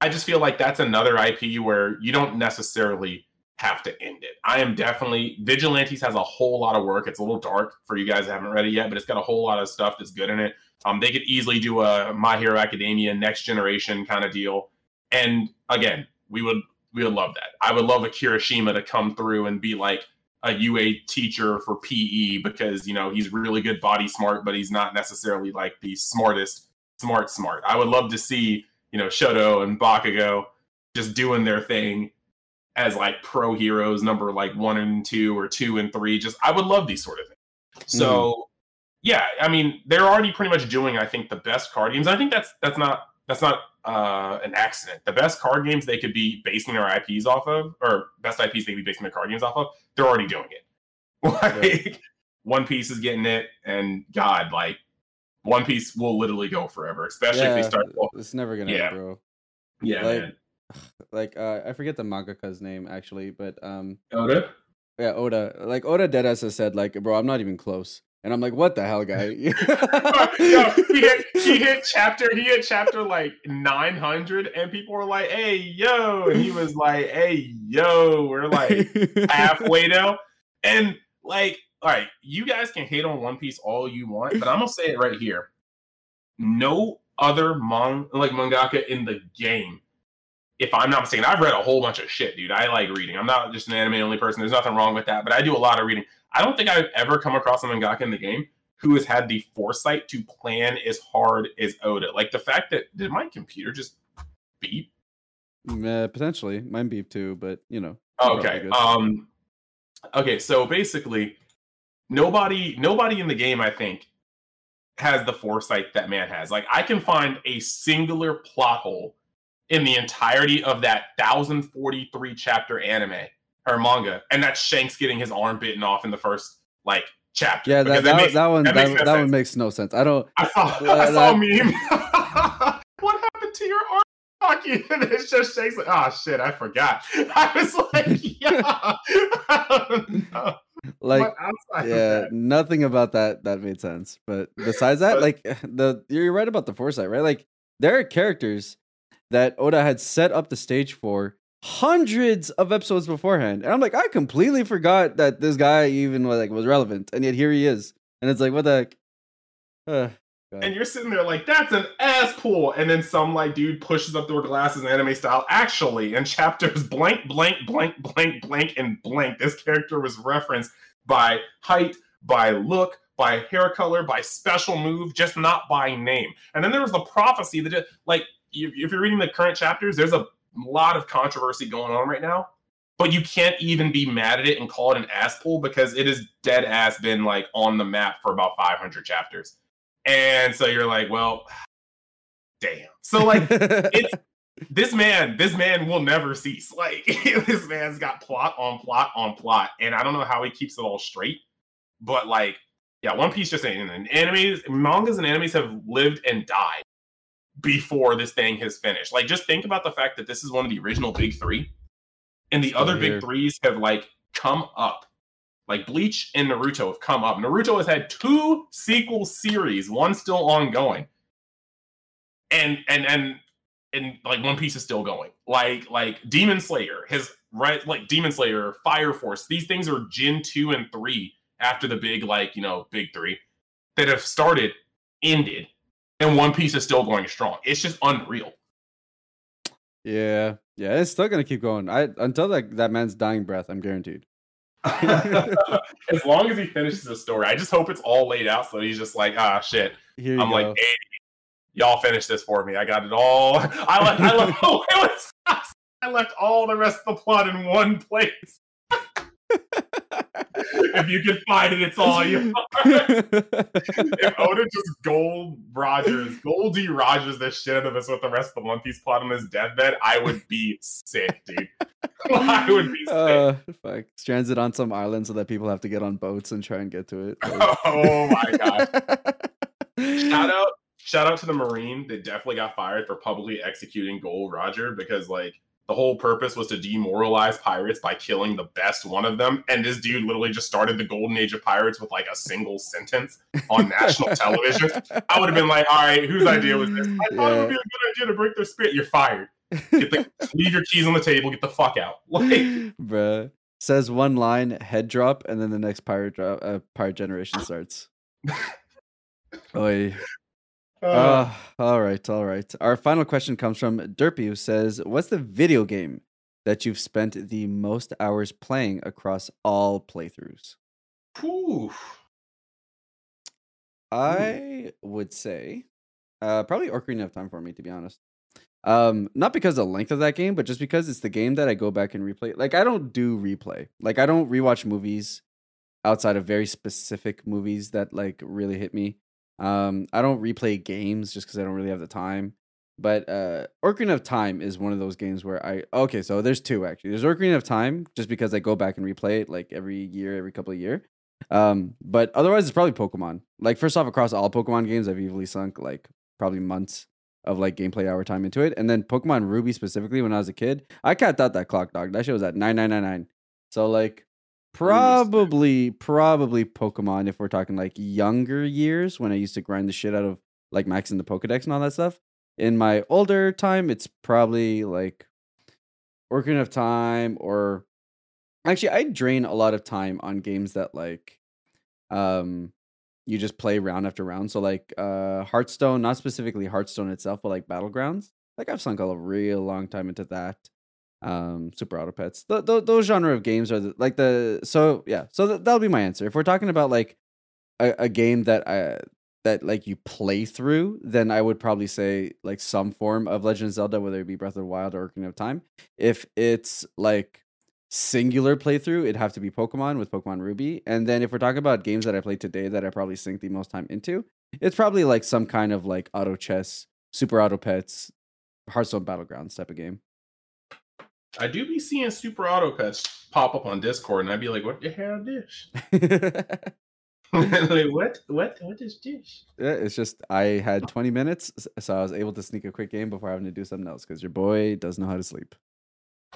I just feel like that's another IP where you don't necessarily have to end it. I am definitely Vigilantes has a whole lot of work. It's a little dark for you guys that haven't read it yet, but it's got a whole lot of stuff that's good in it. Um, they could easily do a My Hero Academia next generation kind of deal. And again, we would we would love that. I would love a Kirishima to come through and be like a UA teacher for PE because you know he's really good body smart, but he's not necessarily like the smartest smart smart. I would love to see you know Shoto and Bakugo just doing their thing as like pro heroes, number like one and two or two and three. Just I would love these sort of things. So yeah, I mean they're already pretty much doing I think the best card games. I think that's that's not that's not uh, an accident. The best card games they could be basing their IPs off of, or best IPs they could be basing their card games off of, they're already doing it. Like One Piece is getting it, and God, like One Piece will literally go forever, especially if Yeah, they start. Well, It's never gonna Yeah. end, bro. yeah, like- man. Like uh I forget the mangaka's name actually, but um Oda. yeah, Oda. Like Oda Deadass has said, like, bro, I'm not even close. And I'm like, what the hell, guy? yo, he hit he hit chapter he hit chapter like 900 and people were like hey yo and he was like hey yo we're like halfway now and like all right you guys can hate on one piece all you want but i'm gonna say it right here no other mon like mangaka in the game if i'm not mistaken i've read a whole bunch of shit dude i like reading i'm not just an anime only person there's nothing wrong with that but i do a lot of reading i don't think i've ever come across a mangaka in the game who has had the foresight to plan as hard as Oda. Like the fact that did my computer just beep? uh, potentially. Mine beep too, but you know. Okay. Um okay, so basically nobody nobody in the game I think has the foresight that man has. Like I can find a singular plot hole in the entirety of that 1043 chapter anime or manga and that's Shanks getting his arm bitten off in the first like chapter. yeah, that that, makes- that one that that, no that one makes no sense. I don't I saw, Uh, I saw a meme. what happened to your arm? Hockey? And it's just Shake's like, oh shit, I forgot. I was like, yeah. like But outside of yeah, nothing about that that made sense. But besides that, But- like the you're right about the foresight, right? Like there are characters that Oda had set up the stage for hundreds of episodes beforehand, and I'm like, I completely forgot that this guy even was like was relevant, and yet here he is, and it's like, what the? Uh, and you're sitting there like that's an ass pool. and then some like dude pushes up their glasses anime style. Actually in chapters blank blank blank blank blank and blank this character was referenced by height by look by hair color by special move just not by name. And then there was the prophecy that like if you're reading the current chapters there's a lot of controversy going on right now but you can't even be mad at it and call it an ass pull because it is dead ass been like on the map for about 500 chapters and so you're like, well, damn. So like it's this man, this man will never cease. Like this man's got plot on plot on plot. And I don't know how he keeps it all straight. But like, yeah, One Piece just saying and animes, mangas and animes have lived and died before this thing has finished. Like, just think about the fact that this is one of the original big three. And the other big threes have like come up like Bleach and Naruto have come up. Naruto has had two sequel series, one still ongoing. And and and and like One Piece is still going. Like like Demon Slayer, his right like Demon Slayer, Fire Force, these things are Gen 2 and 3 after the big like, you know, big 3 that have started, ended, and One Piece is still going strong. It's just unreal. Yeah. Yeah, it's still gonna keep going. I until that that man's dying breath, I'm guaranteed. as long as he finishes the story, I just hope it's all laid out so he's just like, ah, shit. I'm go. like, hey, y'all finish this for me. I got it all. I left. I left. Oh, I left all the rest of the plot in one place if you can find it, it's all you. if Oda just Gold Rogers, Goldie Rogers the shit out of us with the rest of the One Piece plot on his deathbed, I would be sick, dude. I would be sick. Uh, fuck. Strands it on some island so that people have to get on boats and try and get to it. oh my god. Shout out shout out to the Marine that definitely got fired for publicly executing Gold Roger because like the whole purpose was to demoralize pirates by killing the best one of them. And this dude literally just started the golden age of pirates with like a single sentence on national television. I would have been like, all right, whose idea was this? I thought yeah. it would be a good idea to break their spirit. You're fired. Get the, leave your keys on the table. Get the fuck out. Like, bruh. Says one line, head drop, and then the next pirate drop, uh, pirate generation starts. Oy. Uh, uh, all right, all right. Our final question comes from Derpy, who says, "What's the video game that you've spent the most hours playing across all playthroughs?" Ooh. I would say, uh, probably Ocarina of Time for me, to be honest. Um, not because of the length of that game, but just because it's the game that I go back and replay. Like I don't do replay. Like I don't rewatch movies outside of very specific movies that like really hit me. Um, I don't replay games just because I don't really have the time. But uh, Ocarina of Time is one of those games where I okay, so there's two actually. There's Ocarina of Time just because I go back and replay it like every year, every couple of year. Um, but otherwise it's probably Pokemon. Like first off, across all Pokemon games, I've easily sunk like probably months of like gameplay hour time into it. And then Pokemon Ruby specifically, when I was a kid, I capped out that clock dog. That shit was at nine nine nine nine. So like Probably, probably Pokemon if we're talking like younger years when I used to grind the shit out of like maxing the Pokedex and all that stuff. In my older time, it's probably like Ocarina of Time or actually I drain a lot of time on games that like um you just play round after round. So like uh Hearthstone, not specifically Hearthstone itself, but like Battlegrounds. Like I've sunk a real long time into that um super auto pets. Th- th- those genre of games are the, like the so yeah so th- that'll be my answer. If we're talking about like a, a game that i that like you play through then i would probably say like some form of legend of zelda whether it be breath of the wild or ocarina of time. If it's like singular playthrough it'd have to be pokemon with pokemon ruby. And then if we're talking about games that i played today that i probably sink the most time into it's probably like some kind of like auto chess super auto pets hearthstone battlegrounds type of game I do be seeing super auto pets pop up on Discord, and I'd be like, "What the hell is like what? What? What is this? Yeah, it's just I had 20 minutes, so I was able to sneak a quick game before having to do something else because your boy doesn't know how to sleep.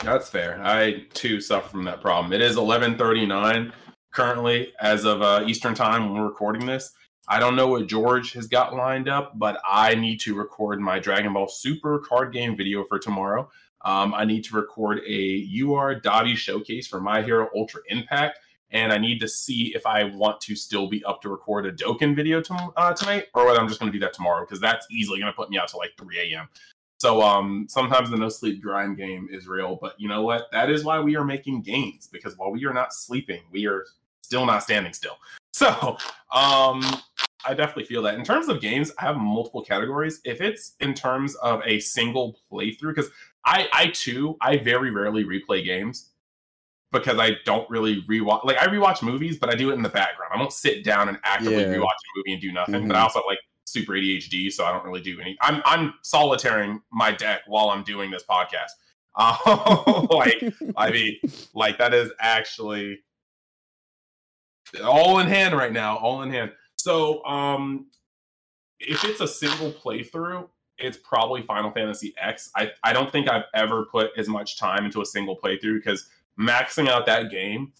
That's fair. I too suffer from that problem. It is 11:39 currently, as of uh, Eastern time when we're recording this. I don't know what George has got lined up, but I need to record my Dragon Ball Super card game video for tomorrow. Um, I need to record a UR Dottie showcase for My Hero Ultra Impact. and I need to see if I want to still be up to record a Dokkan video to, uh, tonight, or whether I'm just going to do that tomorrow because that's easily going to put me out to like 3 a.m. So um, sometimes the no sleep grind game is real, but you know what? That is why we are making gains because while we are not sleeping, we are still not standing still. So um, I definitely feel that. In terms of games, I have multiple categories. If it's in terms of a single playthrough, because I, I too, I very rarely replay games because I don't really rewatch. Like I rewatch movies, but I do it in the background. I don't sit down and actively Yeah. rewatch a movie and do nothing. Mhm. But I also have, like super ADHD, so I don't really do any. I'm I'm solitaring my deck while I'm doing this podcast. Uh, like I mean, like that is actually all in hand right now, all in hand. So, um, if it's a single playthrough, it's probably Final Fantasy X. I I don't think I've ever put as much time into a single playthrough because maxing out that game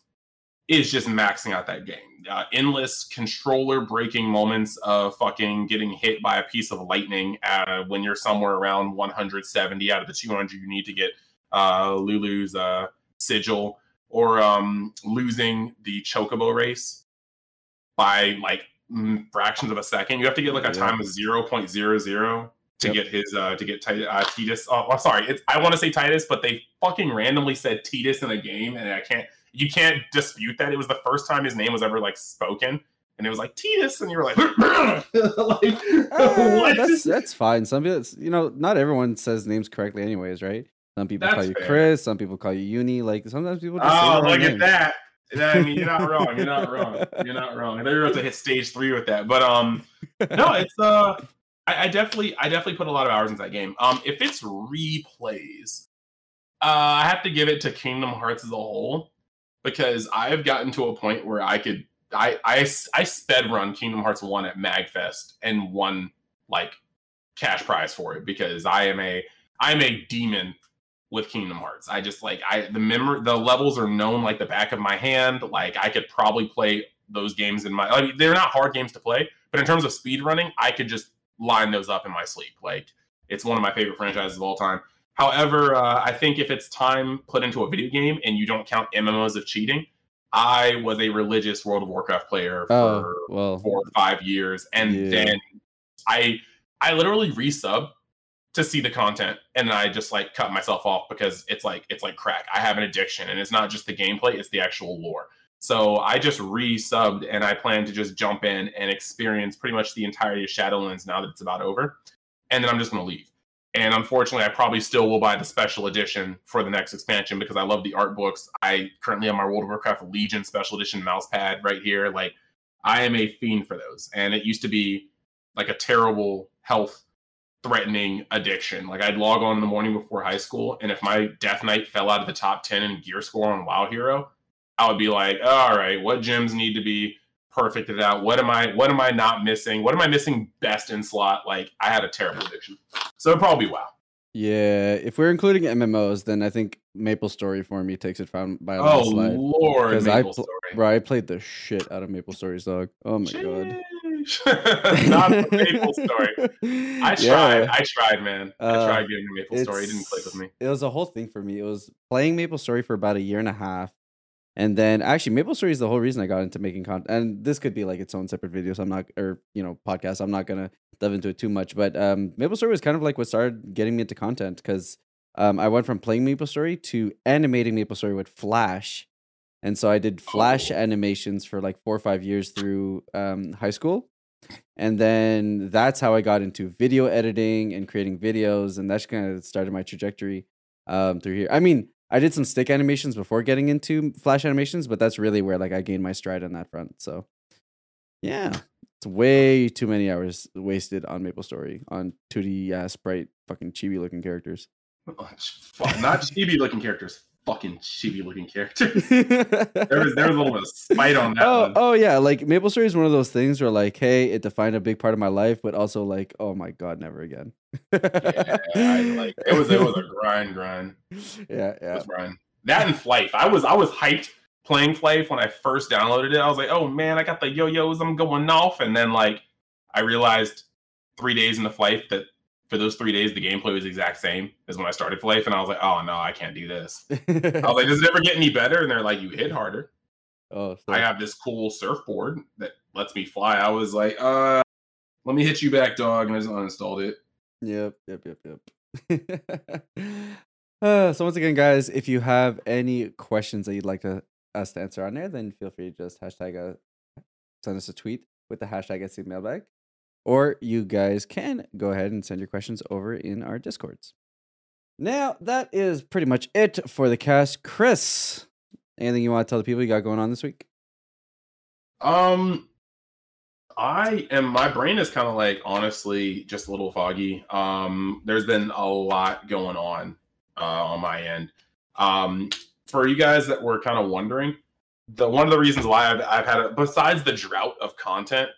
is just maxing out that game. Uh, endless controller breaking moments of fucking getting hit by a piece of lightning uh, when you're somewhere around 170 out of the 200 you need to get uh, Lulu's uh, sigil or um, losing the chocobo race by like fractions of a second. You have to get like a Yeah. time of 0.00 to Yep. get his uh, to get Tit- uh, Titus. Oh, I'm sorry, it's, I want to say Titus, but they fucking randomly said Titus in a game, and I can't. You can't dispute that. It was the first time his name was ever like spoken, and it was like Titus, and you were like, like Ah, that's that's fine. Some people, you know, not everyone says names correctly, anyways, right? Some people call you fair. Chris. Some people call you Uni. Like sometimes people just Oh, look name. at that. I mean, you're not wrong. You're not wrong. You're not wrong. I thought you were about to hit stage three with that, but um, no, it's uh, I, I definitely, I definitely put a lot of hours into that game. Um, if it's replays, uh, I have to give it to Kingdom Hearts as a whole because I have gotten to a point where I could, I, I, I sped run Kingdom Hearts one at Magfest and won like cash prize for it because I am a, I'm a demon with Kingdom Hearts. I just like I the memory the levels are known like the back of my hand. Like I could probably play those games in my I mean, they're not hard games to play, but in terms of speed running, I could just line those up in my sleep. Like it's one of my favorite franchises of all time. However, uh, I think if it's time put into a video game and you don't count MMOs of cheating, I was a religious World of Warcraft player for Oh well, four or five years, and Yeah. then I I literally resub to see the content, and I just like cut myself off because it's like it's like crack. I have an addiction, and it's not just the gameplay; it's the actual lore. So I just resubbed, and I plan to just jump in and experience pretty much the entirety of Shadowlands now that it's about over, and then I'm just gonna leave. And unfortunately, I probably still will buy the special edition for the next expansion because I love the art books. I currently have my World of Warcraft Legion special edition mouse pad right here. Like I am a fiend for those. And it used to be like a terrible health threatening addiction. Like I'd log on in the morning before high school, and if my Death Knight fell out of the top 10 in gear score on WoW Hero, I would be like, all right, what gems need to be perfected out? What am I what am I not missing? What am I missing best in slot? Like I had a terrible addiction. So it'd probably be WoW. yeah. If we're including MMOs, then I think Maple Story for me takes it from by a Oh landslide. Lord, 'Cause I Maple pl- Story. Bro, I played the shit out of Maple Stories, dog. Oh my god. Not Maple Story. I tried. Yeah. I tried, man. I Uh, tried getting the Maple Story. It didn't click with me. It was a whole thing for me. It was playing Maple Story for about a year and a half. And then actually Maple Story is the whole reason I got into making content. And this could be like its own separate video. So I'm not or you know, podcast. I'm not gonna delve into it too much. But um Maple Story was kind of like what started getting me into content because um I went from playing Maple Story to animating Maple Story with Flash. And so I did Flash Oh. animations for like four or five years through um, high school. And then that's how I got into video editing and creating videos. And that's kind of started my trajectory um, through here. I mean, I did some stick animations before getting into Flash animations, but that's really where like I gained my stride on that front. So yeah, it's way too many hours wasted on Maple Story on 2D uh, sprite fucking chibi looking characters. Not chibi looking characters. Fucking chibi looking characters. There was there was a little bit of spite on that oh, one. oh yeah, like Maple Story is one of those things where like, hey, it defined a big part of my life, but also like, oh my god, never again. Yeah, I, like it was it was a grind, grind. yeah, yeah. grind. That and Flyff. I was I was hyped playing Flyff when I first downloaded it. I was like, oh man, I got the yo-yos, I'm going off. And then like I realized three days into Flyff that for those three days the gameplay was the exact same as when I started Flyff, and I was like, oh no, I can't do this. I was like, does it ever get any better? And they're like, you hit harder. Oh, I have this cool surfboard that lets me fly. I was like, uh, let me hit you back, dog, and I just uninstalled it. Yep, yep, yep, yep. uh, so once again, guys, if you have any questions that you'd like to, us to answer on there, then feel free to just hashtag uh, send us a tweet with the hashtag SC mailbag, or you guys can go ahead and send your questions over in our discords. Now that is pretty much it for the cast. Chris, anything you want to tell the people you got going on this week? Um, I am. My brain is kind of like honestly just a little foggy. Um, there's been a lot going on uh, on my end. Um, for you guys that were kind of wondering, the one of the reasons why I've, I've had a, besides the drought of content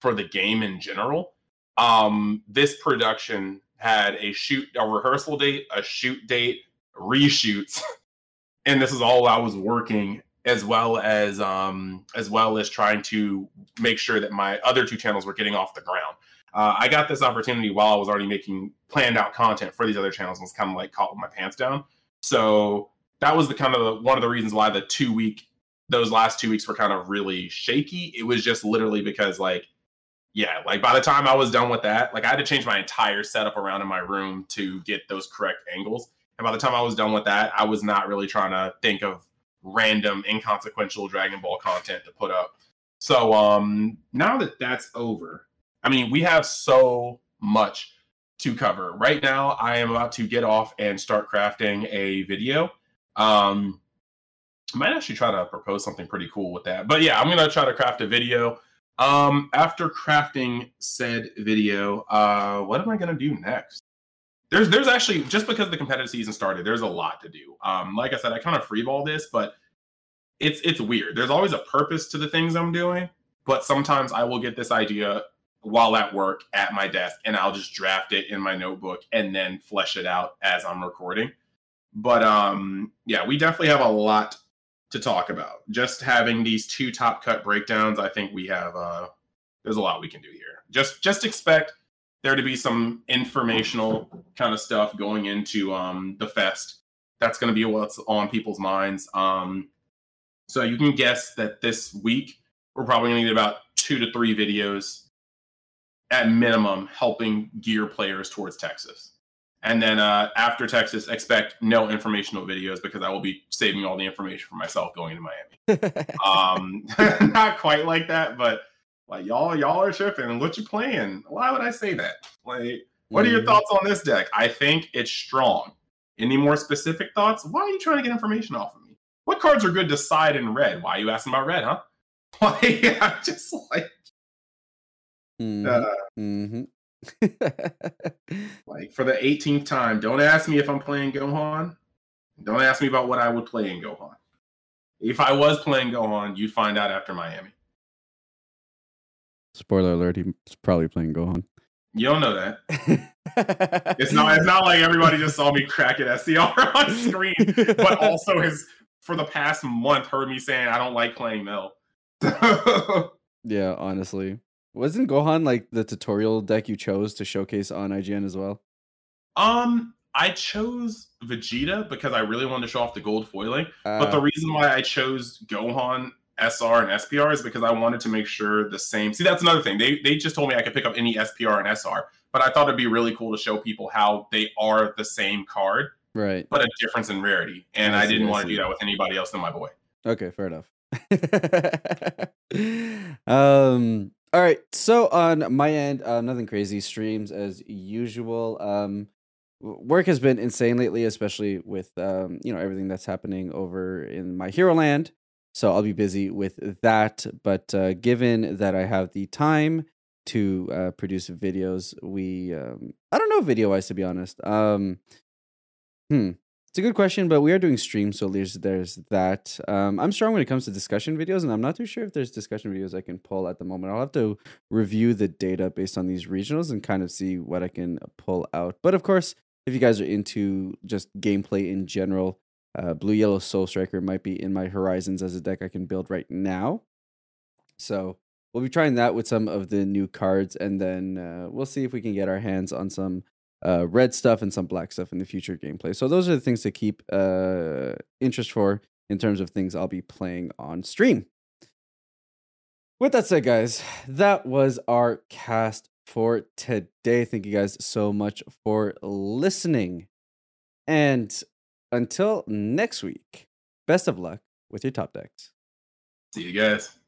for the game in general, um, this production had a shoot, a rehearsal date, a shoot date, reshoots, and this is all I was working as well as um as well as trying to make sure that my other two channels were getting off the ground. Uh, I got this opportunity while I was already making planned out content for these other channels and was kind of like caught with my pants down. So that was the kind of the, one of the reasons why the two week those last two weeks were kind of really shaky. It was just literally because like yeah, like by the time I was done with that, like I had to change my entire setup around in my room to get those correct angles. And by the time I was done with that, I was not really trying to think of random inconsequential Dragon Ball content to put up. So um now that that's over, I mean, we have so much to cover. Right now, I am about to get off and start crafting a video. Um I might actually try to propose something pretty cool with that. But yeah, I'm gonna try to craft a video. Um, after crafting said video, uh, what am I gonna do next? There's there's actually just because the competitive season started, there's a lot to do. Um, like I said, I kind of freeball this, but it's it's weird. There's always a purpose to the things I'm doing, but sometimes I will get this idea while at work at my desk and I'll just draft it in my notebook and then flesh it out as I'm recording. But um yeah, we definitely have a lot to talk about. Just having these two top cut breakdowns, I think we have uh there's a lot we can do here. Just just expect there to be some informational kind of stuff going into um the fest. That's going to be what's on people's minds. Um so you can guess that this week we're probably going to need about 2 to 3 videos at minimum helping gear players towards Texas. And then uh, after Texas, expect no informational videos because I will be saving all the information for myself going to Miami. um, not quite like that, but like y'all, y'all are tripping. What you playing? Why would I say that? Like, what are your thoughts on this deck? I think it's strong. Any more specific thoughts? Why are you trying to get information off of me? What cards are good to side in red? Why are you asking about red, huh? Like, I'm just like, Mhm, uh, mhm. like for the 18th time, don't ask me if I'm playing Gohan. Don't ask me about what I would play in Gohan. If I was playing Gohan, you'd find out after Miami. Spoiler alert: He's probably playing Gohan. You don't know that. It's not. It's not like everybody just saw me crack at SCR on screen, but also has for the past month heard me saying I don't like playing Mel. yeah, honestly, wasn't Gohan like the tutorial deck you chose to showcase on IGN as well? um, I chose Vegeta because I really wanted to show off the gold foiling. But the Uh, reason why I chose Gohan, SR, and SPR is because I wanted to make sure the same. See, that's another thing. They they just told me I could pick up any SPR and SR, but I thought it'd be really cool to show people how they are the same card, right. but a difference in rarity. And I I, didn't I want to do that with anybody else than my boy. Okay, fair enough. um all right. So on my end, uh, nothing crazy. Streams as usual. Um work has been insane lately, especially with um, you know, everything that's happening over in my hero land. So I'll be busy with that. But uh, given that I have the time to uh, produce videos, we um, I don't know video wise to be honest. Um hmm. It's a good question, but we are doing streams, so there's there's that. Um, I'm strong when it comes to discussion videos, and I'm not too sure if there's discussion videos I can pull at the moment. I'll have to review the data based on these regionals and kind of see what I can pull out. But of course, if you guys are into just gameplay in general, uh, Blue Yellow Soul Striker might be in my horizons as a deck I can build right now. So we'll be trying that with some of the new cards, and then uh, we'll see if we can get our hands on some uh, red stuff and some black stuff in the future gameplay. So those are the things to keep uh, interest for in terms of things I'll be playing on stream. With that said, guys, that was our cast for today. Thank you guys so much for listening. And until next week, best of luck with your top decks. See you guys.